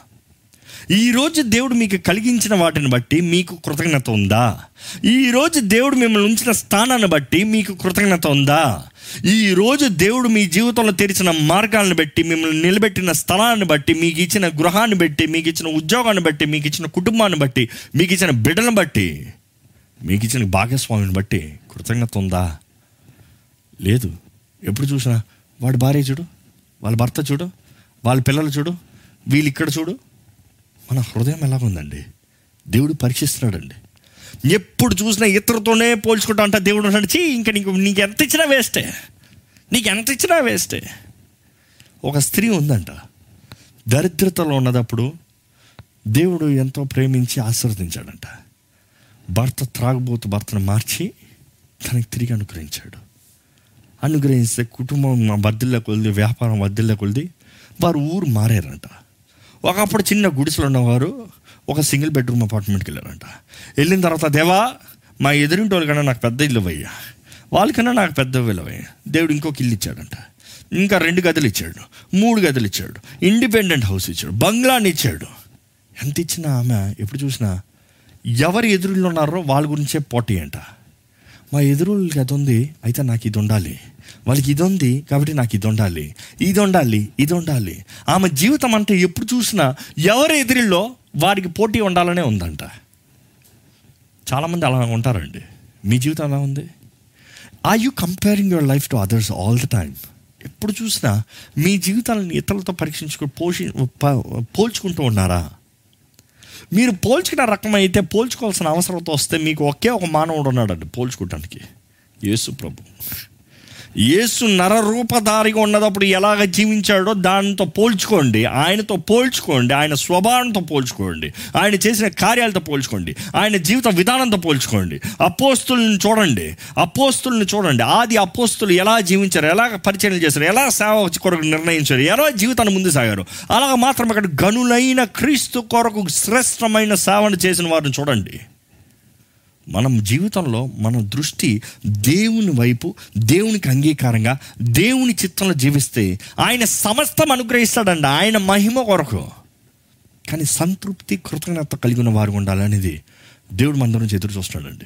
ఈరోజు దేవుడు మీకు కలిగించిన వాటిని బట్టి మీకు కృతజ్ఞత ఉందా? ఈరోజు దేవుడు మిమ్మల్ని ఉంచిన స్థానాన్ని బట్టి మీకు కృతజ్ఞత ఉందా? ఈరోజు దేవుడు మీ జీవితంలో తెరిచిన మార్గాలను బట్టి మిమ్మల్ని నిలబెట్టిన స్థలాన్ని బట్టి మీకు ఇచ్చిన గృహాన్ని బట్టి మీకు ఇచ్చిన ఉద్యోగాన్ని బట్టి మీకు ఇచ్చిన కుటుంబాన్ని బట్టి మీకు ఇచ్చిన బిడ్డలను బట్టి మీకు ఇచ్చిన భాగస్వామిని బట్టి కృతజ్ఞత ఉందా? లేదు. ఎప్పుడు చూసినా వాడి భార్య చూడు వాళ్ళ భర్త చూడు వాళ్ళ పిల్లలు చూడు వీళ్ళు ఇక్కడ చూడు మన హృదయం ఎలాగుందండి? దేవుడు పరీక్షిస్తున్నాడండి. ఎప్పుడు చూసినా ఇతరుతోనే పోల్చుకుంటా అంట దేవుడు నడిచి ఇంకా నీకు నీకు ఎంత ఇచ్చినా వేస్టే. నీకు ఎంత ఇచ్చినా వేస్టే. ఒక స్త్రీ ఉందంట. దరిద్రతలో ఉన్నదప్పుడు దేవుడు ఎంతో ప్రేమించి ఆశీర్వదించాడంట. భర్త త్రాగబోతు భర్తను మార్చి తనకి తిరిగి అనుగ్రహించాడు. అనుగ్రహిస్తే కుటుంబం వద్దిల్ల కొలిది వ్యాపారం వద్దిల్ల కొలిది వారు ఊరు మారారంట. ఒకప్పుడు చిన్న గుడిసెలు ఉన్నవారు ఒక సింగిల్ బెడ్రూమ్ అపార్ట్మెంట్కి వెళ్ళారంట. వెళ్ళిన తర్వాత దేవా మా ఎదురింటి వాళ్ళకన్నా నాకు పెద్ద ఇల్లు అయ్యా వాళ్ళకన్నా నాకు పెద్ద విలువయ్యా దేవుడు ఇంకొక ఇల్లు ఇచ్చాడంట. ఇంకా రెండు గదులు ఇచ్చాడు. మూడు గదులు ఇచ్చాడు. ఇండిపెండెంట్ హౌస్ ఇచ్చాడు. బంగ్లాని ఇచ్చాడు. ఎంత ఇచ్చినా ఆమె ఎప్పుడు చూసినా ఎవరు ఎదురుళ్ళు ఉన్నారో వాళ్ళ గురించే పోటీ అంట. మా ఎదురు అది ఉంది అయితే నాకు ఇది ఉండాలి. వాళ్ళకి ఇది ఉంది కాబట్టి నాకు ఇది ఉండాలి ఇది ఉండాలి ఇది ఉండాలి ఆమె జీవితం అంటే ఎప్పుడు చూసినా ఎవరి ఎదురిలో వారికి పోటీ ఉండాలనే ఉందంట. చాలామంది అలా ఉంటారండి. మీ జీవితం ఎలా ఉంది? Are you comparing your life to others all the time ఎప్పుడు చూసినా మీ జీవితాలను ఇతరులతో పరీక్షించుకు పోషి పోల్చుకుంటూ ఉన్నారా? మీరు పోల్చుకున్న రకం అయితే పోల్చుకోవాల్సిన అవసరంతో వస్తే మీకు ఒకే ఒక మానవుడు ఉన్నాడండి పోల్చుకోవడానికి యేసు ప్రభు. యేసు నరరూపధారిగా ఉన్నదప్పుడు ఎలాగ జీవించాడో దానితో పోల్చుకోండి. ఆయనతో పోల్చుకోండి. ఆయన స్వభావంతో పోల్చుకోండి. ఆయన చేసిన కార్యాలతో పోల్చుకోండి. ఆయన జీవిత విధానంతో పోల్చుకోండి. అపోస్తుల్ని చూడండి. అపోస్తుల్ని చూడండి. ఆది అపోస్తులు ఎలా జీవించారు? ఎలా పరిచయం చేశారు? ఎలా సేవ కొరకు నిర్ణయించారు? ఎలా జీవితాన్ని ముందు సాగారు? అలాగ మాత్రం అక్కడ గనులైన క్రీస్తు కొరకు శ్రేష్టమైన సేవను చేసిన వారిని చూడండి. మనం జీవితంలో మన దృష్టి దేవుని వైపు దేవునికి అంగీకారంగా దేవుని చిత్తంలో జీవిస్తే ఆయన సమస్తం అనుగ్రహిస్తాడండి ఆయన మహిమ కొరకు. కానీ సంతృప్తి కృతజ్ఞత కలిగిన వారు ఉండాలనేది దేవుడు మందరం నుంచి ఎదురు చూస్తున్నాడండి.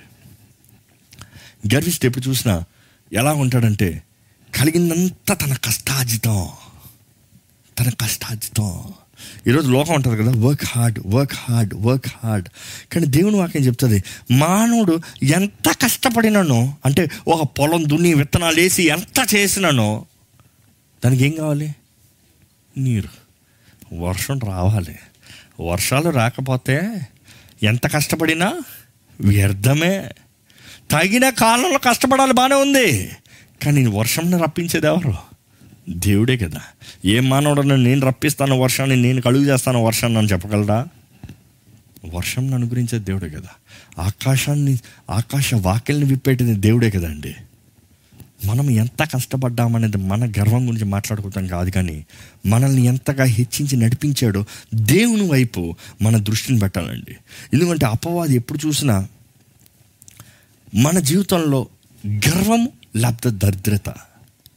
గర్విష్ఠ ఎప్పుడు చూసినా ఎలా ఉంటాడంటే కలిగిందంతా తన కష్టాజితం తన కష్టాజితం ఈరోజు లోకం ఉంటుంది కదా work hard work hard work hard కానీ దేవుని వాక్యం చెప్తుంది మానవుడు ఎంత కష్టపడినానో అంటే ఒక పొలం దున్ని విత్తనాలు వేసి ఎంత చేసినానో దానికి ఏం కావాలి? నీరు. వర్షం రావాలి. వర్షాలు రాకపోతే ఎంత కష్టపడినా వ్యర్థమే. తగిన కాలంలో కష్టపడాలి బాగానే ఉంది. కానీ వర్షంని రప్పించేది ఎవరు? దేవుడే కదా. ఏ మానవుడన్నా నేను రప్పిస్తాను వర్షాన్ని నేను కలుగు చేస్తాను వర్షాన్ని అని చెప్పగలరా వర్షం అనుగ్రహించే దేవుడే కదా. ఆకాశాన్ని ఆకాశ వాక్యల్ని విప్పేటిది దేవుడే కదండి మనం ఎంత కష్టపడ్డామనేది మన గర్వం గురించి మాట్లాడుకుంటాం కాదు కానీ మనల్ని ఎంతగా హెచ్చించి నడిపించాడో దేవుని వైపు మన దృష్టిని పెట్టాలండి. ఎందుకంటే అపవాది ఎప్పుడు చూసినా మన జీవితంలో గర్వం లేకపోతే దరిద్రత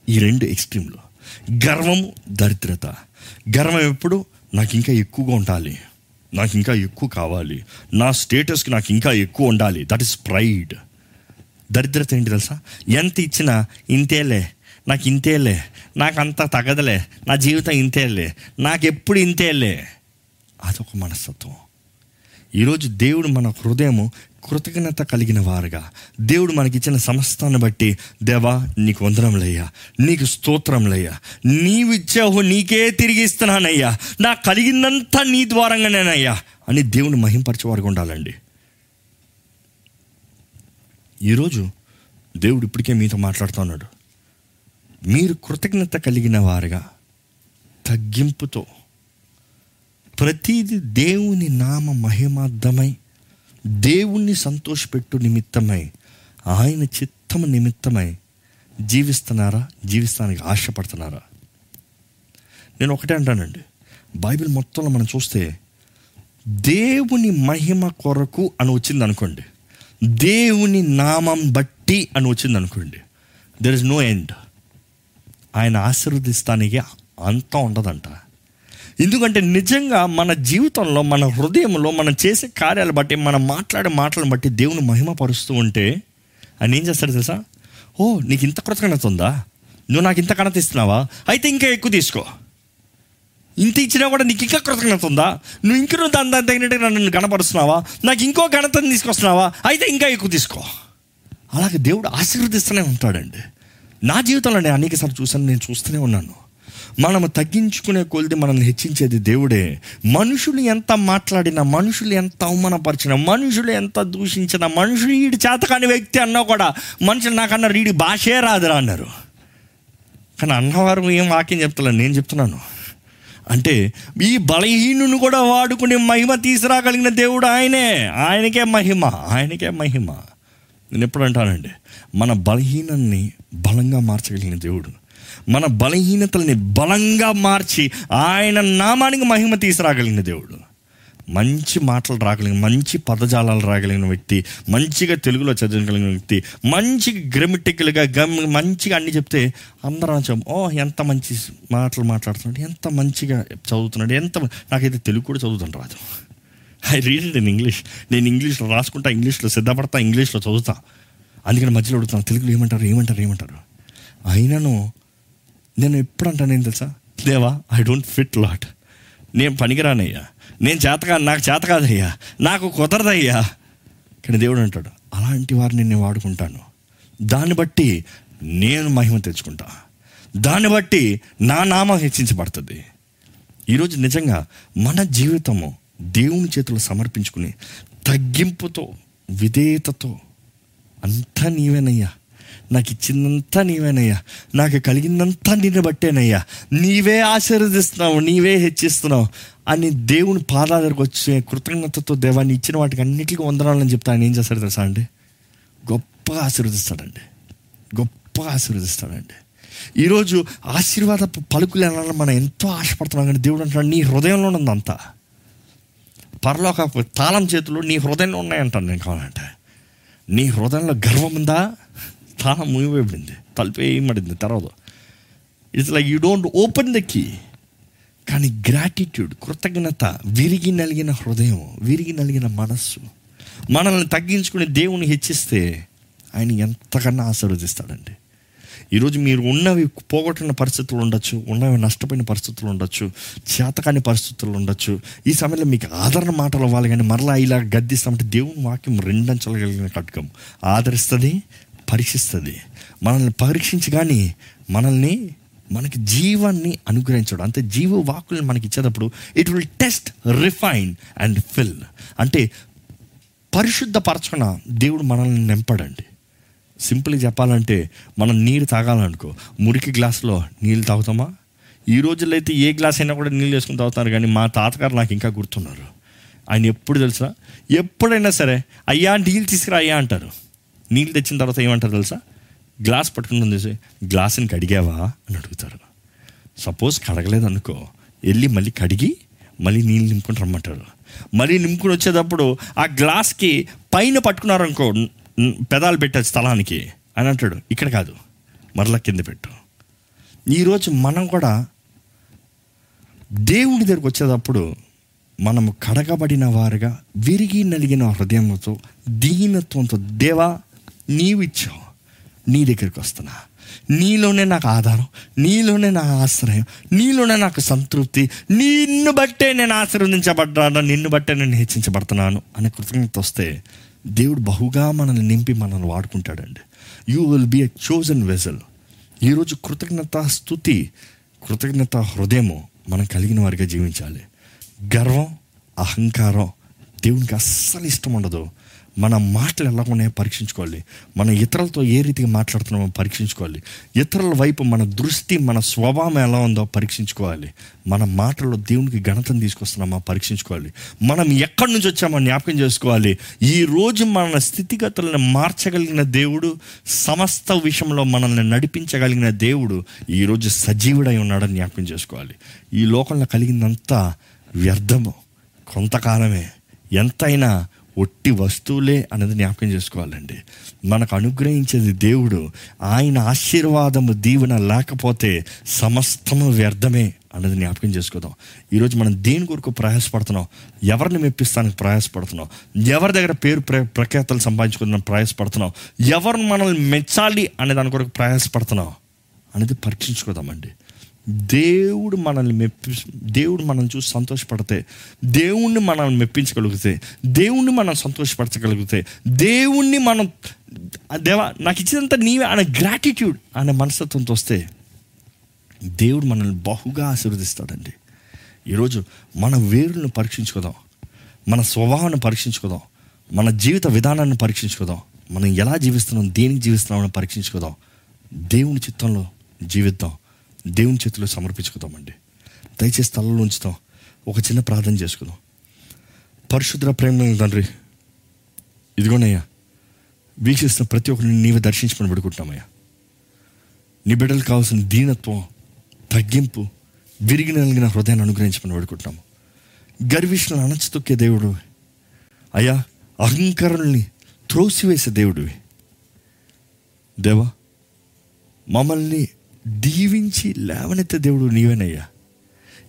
ఈ రెండు ఎక్స్ట్రీమ్లో గర్వము దరిద్రత. గర్వం ఎప్పుడు? నాకు ఇంకా ఎక్కువగా ఉండాలి. నాకు ఇంకా ఎక్కువ కావాలి. నా స్టేటస్కి నాకు ఇంకా ఎక్కువ ఉండాలి. దట్ ఈస్ ప్రైడ్ దరిద్రత ఏంటి తెలుసా? ఎంత ఇచ్చినా ఇంతేలే. నాకు ఇంతేలే. నాకు అంత తగదలే. నా జీవితం ఇంతేలే. నాకు ఎప్పుడు ఇంతేలే. అదొక మనస్తత్వం. ఈరోజు దేవుడు మన హృదయము కృతజ్ఞత కలిగిన వారుగా. దేవుడు మనకిచ్చిన సమస్తాన్ని బట్టి దేవా నీకు వందనంలయ్యా నీకు స్తోత్రంలయ్యా నీవిచ్చావు నీకే తిరిగి ఇస్తున్నానయ్యా. నా కలిగిందంతా నీ ద్వారంగానేనయ్యా అని దేవుని మహింపరచేవారుగా ఉండాలండి. ఈరోజు దేవుడు ఇప్పటికే మీతో మాట్లాడుతున్నాడు మీరు కృతజ్ఞత కలిగిన వారుగా తగ్గింపుతో ప్రతిది దేవుని నామ మహిమార్థమై దేవుణ్ణి సంతోషపెట్టు నిమిత్తమై ఆయన చిత్తము నిమిత్తమై జీవిస్తున్నారా? జీవిస్తానికి ఆశపడుతున్నారా? నేను ఒకటే అంటానండి. బైబిల్ మొత్తంలో మనం చూస్తే దేవుని మహిమ కొరకు అని వచ్చింది అనుకోండి. దేవుని నామం బట్టి అని వచ్చింది అనుకోండి. దెర్ ఇస్ నో ఎండ్ ఆయన ఆశీర్వదిస్తానికి అంతా ఉండదంట. ఎందుకంటే నిజంగా మన జీవితంలో మన హృదయంలో మనం చేసే కార్యాలు బట్టి మనం మాట్లాడే మాటలను బట్టి దేవుని మహిమపరుస్తూ ఉంటే ఆయన ఏం చేస్తాడు తెలుసా? ఓ నీకు ఇంత కృతజ్ఞత ఉందా? నువ్వు నాకు ఇంత కణత ఇస్తున్నావా? అయితే ఇంకా ఎక్కువ తీసుకో. ఇంత ఇచ్చినా కూడా నీకు ఇంకా కృతజ్ఞత ఉందా? నువ్వు ఇంక నువ్వు దాని దాని తగినట్టుగా నన్ను గణపరుస్తున్నావా నాకు ఇంకో ఘనతను తీసుకొస్తున్నావా? అయితే ఇంకా ఎక్కువ తీసుకో. అలాగే దేవుడు ఆశీర్వదిస్తూనే ఉంటాడండి. నా జీవితంలో నేను అనేకసార్లు చూసాను నేను చూస్తూనే ఉన్నాను. మనము తగ్గించుకునే కొలిది మనల్ని హెచ్చించేది దేవుడే. మనుషులు ఎంత మాట్లాడినా మనుషులు ఎంత అవమానపరిచిన మనుషులు ఎంత దూషించిన మనుషులు వీడి చేతకాని వ్యక్తి అన్నా కూడా మనుషులు నాకన్నా వీడి భాషే రాదురా అన్నారు. కానీ అన్నవారు ఏం వాక్యం చెప్తలేదు నేను చెప్తున్నాను. అంటే ఈ బలహీనుని కూడా వాడుకునే మహిమ తీసుకురాగలిగిన దేవుడు ఆయనే. ఆయనకే మహిమ ఆయనకే మహిమ. నేను ఎప్పుడు అంటానండి మన బలహీనాన్ని బలంగా మార్చగలిగిన దేవుడు. మన బలహీనతల్ని బలంగా మార్చి ఆయన నామానికి మహిమ తీసుకురాగలిగిన దేవుడు. మంచి మాటలు రాగలిగిన మంచి పదజాలాలు రాగలిగిన వ్యక్తి మంచిగా తెలుగులో చదవగలిగిన వ్యక్తి మంచి గ్రమటికల్గా గమ్ మంచిగా అన్ని చెప్తే అందరం ఓ ఎంత మంచి మాటలు మాట్లాడుతున్నాడు ఎంత మంచిగా చదువుతున్నాడు ఎంత నాకైతే తెలుగు కూడా చదువుతాను రాదు I read it in English నేను ఇంగ్లీష్లో రాసుకుంటా ఇంగ్లీష్లో సిద్ధపడతా ఇంగ్లీష్లో చదువుతా. అందుకని మధ్యలో అడుగుతాను తెలుగులో ఏమంటారు ఏమంటారు ఏమంటారు? అయినను నేను ఎప్పుడు అంటాను ఏం తెలుసా? దేవా ఐ డోంట్ ఫిట్ లాట్ నేను పనికిరానయ్యా. నేను చేతకా నాకు చేత కాదయ్యా. నాకు కుదరదయ్యా. కానీ దేవుడు అంటాడు అలాంటి వారిని నేను వాడుకుంటాను. దాన్ని బట్టి నేను మహిమ తెచ్చుకుంటా. దాన్ని బట్టి నా నామం హెచ్చించబడుతుంది. ఈరోజు నిజంగా మన జీవితము దేవుని చేతులు సమర్పించుకుని తగ్గింపుతో విధేయతతో అంతా నీవేనయ్యా. నాకు ఇచ్చిందంతా నీవేనయ్యా. నాకు కలిగిందంతా నిన్ను బట్టేనయ్యా. నీవే ఆశీర్వదిస్తున్నావు నీవే హెచ్చిస్తున్నావు అని దేవుని పాదాల దగ్గరకు వచ్చే కృతజ్ఞతతో దేవాన్ని ఇచ్చిన వాటికి అన్నిటికీ వందనాలని చెప్తా. ఆయన ఏం చేస్తాడు తెలుసా అండి? గొప్పగా ఆశీర్వదిస్తాడండి. గొప్పగా ఆశీర్వదిస్తాడండి. ఈరోజు ఆశీర్వాద పలుకులు అనాలని మనం ఎంతో ఆశపడుతున్నాం కానీ దేవుడు అంటాడు నీ హృదయంలో ఉందంతా అంతా పరలోక తాళం చేతులు నీ హృదయంలో ఉన్నాయంటాను నేను కావాలంటే. నీ హృదయంలో గర్వం ఉందా? తాళం మూయబడింది తలుపు వేయబడింది తర్వాత it's like you don't open the key కానీ గ్రాటిట్యూడ్ కృతజ్ఞత విరిగి నలిగిన హృదయం విరిగి నలిగిన మనస్సు మనల్ని తగ్గించుకుని దేవుని హెచ్చిస్తే ఆయన ఎంతకన్నా ఆశీర్వదిస్తాడండి ఈరోజు మీరు ఉన్నవి పోగొట్టిన పరిస్థితులు ఉండొచ్చు ఉన్నవి నష్టపోయిన పరిస్థితులు ఉండొచ్చు చేతకాని పరిస్థితులు ఉండొచ్చు ఈ సమయంలో మీకు ఆదరణ మాటలు అవ్వాలి కానీ మరలా ఇలా గద్దిస్తామంటే దేవుని వాక్యం రెండంచలగలిగిన కట్టుకం ఆదరిస్తుంది పరీక్షిస్తుంది. మనల్ని పరీక్షించి కానీ మనల్ని మనకి జీవాన్ని అనుగ్రహించడం అంటే జీవ వాకుల్ని మనకి ఇచ్చేటప్పుడు it will test refine and fill అంటే పరిశుద్ధపరచుకున్న దేవుడు మనల్ని నింపడండి. సింపుల్గా చెప్పాలంటే మనం నీరు తాగాలనుకో. మురికి గ్లాసులో నీళ్ళు తాగుతామా? ఈ రోజుల్లో అయితే ఏ గ్లాస్ అయినా కూడా నీళ్ళు వేసుకుని తాగుతారు కానీ మా తాతగారు నాకు ఇంకా గుర్తున్నారు. ఆయన ఎప్పుడు తెలుసా ఎప్పుడైనా సరే అయ్యా నీళ్ళు తీసుకురా అయ్యా అంటారు. నీళ్ళు తెచ్చిన తర్వాత ఏమంటారు తెలుసా? గ్లాస్ పట్టుకుని తీసి గ్లాసుని కడిగావా? అని అడుగుతారు. సపోజ్ కడగలేదు అనుకో వెళ్ళి మళ్ళీ కడిగి మళ్ళీ నీళ్ళు నింపుకొని రమ్మంటారు. మళ్ళీ నింపుకొని వచ్చేటప్పుడు ఆ గ్లాస్కి పైన పట్టుకున్నారనుకో పెదాలు పెట్టే స్థలానికి అని అంటాడు. ఇక్కడ కాదు మరలా కింద పెట్టు. ఈరోజు మనం కూడా దేవుడి దగ్గరికి వచ్చేటప్పుడు మనము కడగబడిన వారుగా విరిగి నలిగిన హృదయంతో దీనత్వంతో దేవా నీవిచ్చావు నీ దగ్గరికి వస్తున్నా. నీలోనే నాకు ఆధారం నీలోనే నా ఆశ్రయం నీలోనే నాకు సంతృప్తి నిన్ను బట్టే నేను ఆశీర్వదించబడ్డాను నిన్ను బట్టే నేను హెచ్చించబడుతున్నాను అనే కృతజ్ఞత వస్తే దేవుడు బహుగా మనల్ని నింపి మనల్ని వాడుకుంటాడండి. You will be a chosen vessel ఈరోజు కృతజ్ఞత స్థుతి కృతజ్ఞత హృదయము మనం కలిగిన వారిగా జీవించాలి. గర్వం అహంకారం దేవునికి అస్సలు ఇష్టం ఉండదు. మన మాటలు ఎలా ఉన్నాయో పరీక్షించుకోవాలి. మన ఇతరులతో ఏ రీతిగా మాట్లాడుతున్నామో పరీక్షించుకోవాలి. ఇతరుల వైపు మన దృష్టి మన స్వభావం ఎలా ఉందో పరీక్షించుకోవాలి. మన మాటల్లో దేవునికి ఘనతను తీసుకొస్తున్నామో పరీక్షించుకోవాలి. మనం ఎక్కడి నుంచి వచ్చామో జ్ఞాపకం చేసుకోవాలి. ఈ రోజు మన స్థితిగతులను మార్చగలిగిన దేవుడు సమస్త విషయంలో మనల్ని నడిపించగలిగిన దేవుడు ఈరోజు సజీవుడై ఉన్నాడని జ్ఞాపకం చేసుకోవాలి. ఈ లోకంలో కలిగిందంతా వ్యర్థము. కొంతకాలమే. ఎంతైనా ఒట్టి వస్తువులే అనేది జ్ఞాపకం చేసుకోవాలండి. మనకు అనుగ్రహించేది దేవుడు ఆయన ఆశీర్వాదము దీవెన లేకపోతే సమస్తము వ్యర్థమే అన్నది జ్ఞాపకం చేసుకుందాం. ఈరోజు మనం దేని కొరకు ప్రయాసపడుతున్నాం? ఎవరిని మెప్పిస్తానికి ప్రయాసపడుతున్నాం? ఎవరి దగ్గర పేరు ప్ర ప్రఖ్యాతలు సంపాదించుకుందాం ప్రయాసపడుతున్నాం? ఎవరిని మనల్ని మెచ్చాలి అనే దాని కొరకు ప్రయాసపడుతున్నాం? అనేది పరీక్షించుకోదామండి. దేవుడు మనల్ని మెప్పి దేవుడు మనల్ని చూసి సంతోషపడితే దేవుణ్ణి మనల్ని మెప్పించగలిగితే దేవుణ్ణి మనం సంతోషపరచగలిగితే దేవుణ్ణి మనం దేవా నాకు ఇచ్చినంత నీవే అనే గ్రాటిట్యూడ్ అనే మనస్తత్వంతో వస్తే దేవుడు మనల్ని బహుగా ఆశీర్వదిస్తాడండి. ఈరోజు మన వేరులను పరీక్షించుకుందాం మన స్వభావాన్ని పరీక్షించుకుందాం మన జీవిత విధానాన్ని పరీక్షించుకుందాం మనం ఎలా జీవిస్తున్నాం దేనికి జీవిస్తున్నామని పరీక్షించుకుందాం. దేవుని చిత్తంలో జీవిద్దాం. దేవుని చేతిలో సమర్పించుకుందామండి. దయచేసి తలలో ఉంచుతాం ఒక చిన్న ప్రార్థన చేసుకుందాం. పరిశుద్ర ప్రేమ తండ్రి ఇదిగోనయ్యా వీక్షిస్తున్న ప్రతి ఒక్కరిని నీవే దర్శించమని పెడుకుంటున్నామయ్యా నీ బిడ్డలు కావాల్సిన దీనత్వం తగ్గింపు విరిగి నలిగిన హృదయాన్ని అనుగ్రహించమని పెడుకుంటున్నాము గర్విష్ణులను అణచితొక్కే దేవుడు. అయ్యా అహంకారుల్ని త్రోసివేసే దేవుడివి. దేవా మమ్మల్ని దీవించి లేవనెత్తే దేవుడు నీవేనయ్యా.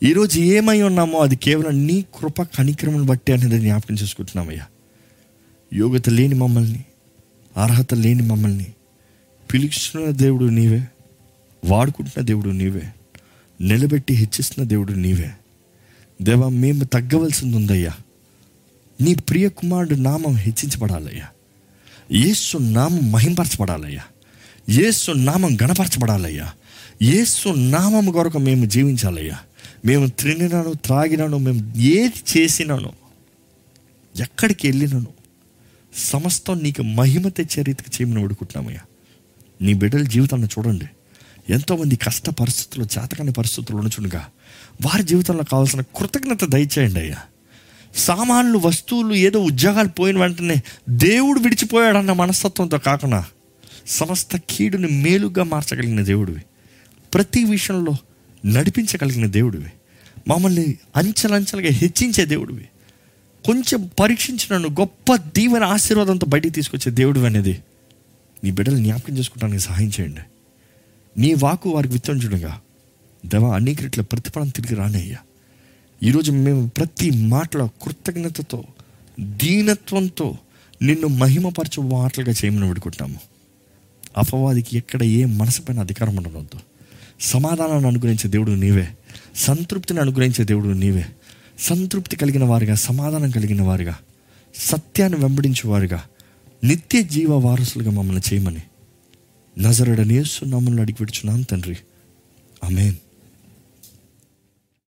ఈరోజు ఏమై ఉన్నామో అది కేవలం నీ కృప కనిక్రమను బట్టి అనేది జ్ఞాపకం చేసుకుంటున్నామయ్యా. యోగ్యత లేని మమ్మల్ని అర్హత లేని మమ్మల్ని పిలుస్తున్న దేవుడు నీవే వాడుకుంటున్న దేవుడు నీవే నిలబెట్టి హెచ్చిస్తున్న దేవుడు నీవే. దేవా మేము తగ్గవలసింది ఉందయ్యా. నీ ప్రియ కుమారుడు నామం హెచ్చించబడాలయ్యా. ఏసు నామం మహింపరచబడాలయ్యా. ఏసు నామం గణపరచబడాలయ్యా. యేసు నామం కొరకు మేము జీవించాలయ్యా. మేము తినినాను త్రాగినాను మేము ఏది చేసినాను ఎక్కడికి వెళ్ళినాను సమస్తం నీకు మహిమ తెచ్చే రీతికి చేయమని వేడుకుంటున్నామయ్యా. నీ బిడ్డల జీవితాన్ని చూడండి. ఎంతోమంది కష్ట పరిస్థితులు చేతకాని పరిస్థితులు ఉండచుండగా వారి జీవితంలో కావాల్సిన కృతజ్ఞత దయచేయండి అయ్యా. సామాన్లు వస్తువులు ఏదో ఉద్యోగాలు పోయిన వెంటనే దేవుడు విడిచిపోయాడన్న మనస్తత్వంతో కాకుండా సమస్త కీడుని మేలుగా మార్చగలిగిన దేవుడివి. ప్రతి విషయంలో నడిపించగలిగిన దేవుడివి. మమ్మల్ని అంచెలంచెలుగా హెచ్చించే దేవుడివి. కొంచెం పరీక్షించినను గొప్ప దీవెన ఆశీర్వాదంతో బయటికి తీసుకొచ్చే దేవుడు అనేది నీ బిడ్డలు జ్ఞాపకం చేసుకోవడానికి సహాయం చేయండి. నీ వాకు వారికి విత్తంజుడుగా దేవ అనేక రెట్ల ప్రతిఫలం తిరిగి రానయ్యా ఈరోజు మేము ప్రతి మాటలో కృతజ్ఞతతో దీనత్వంతో నిన్ను మహిమపరచు మాటలుగా చేయమని విడుకుంటాము అపవాదికి ఎక్కడ ఏ మనసుపైన అధికారం ఉండవద్దు సమాధానాన్ని అనుగ్రహించే దేవుడు నీవే. సంతృప్తిని అనుగ్రహించే దేవుడు నీవే. సంతృప్తి కలిగిన వారిగా సమాధానం కలిగిన వారిగా సత్యాన్ని వెంబడించేవారుగా నిత్య జీవ వారసులుగా మమ్మల్ని చేయమని. నజరడనేస్తున్నామని అడిగి పెడుచున్నాను తండ్రి. అమేన్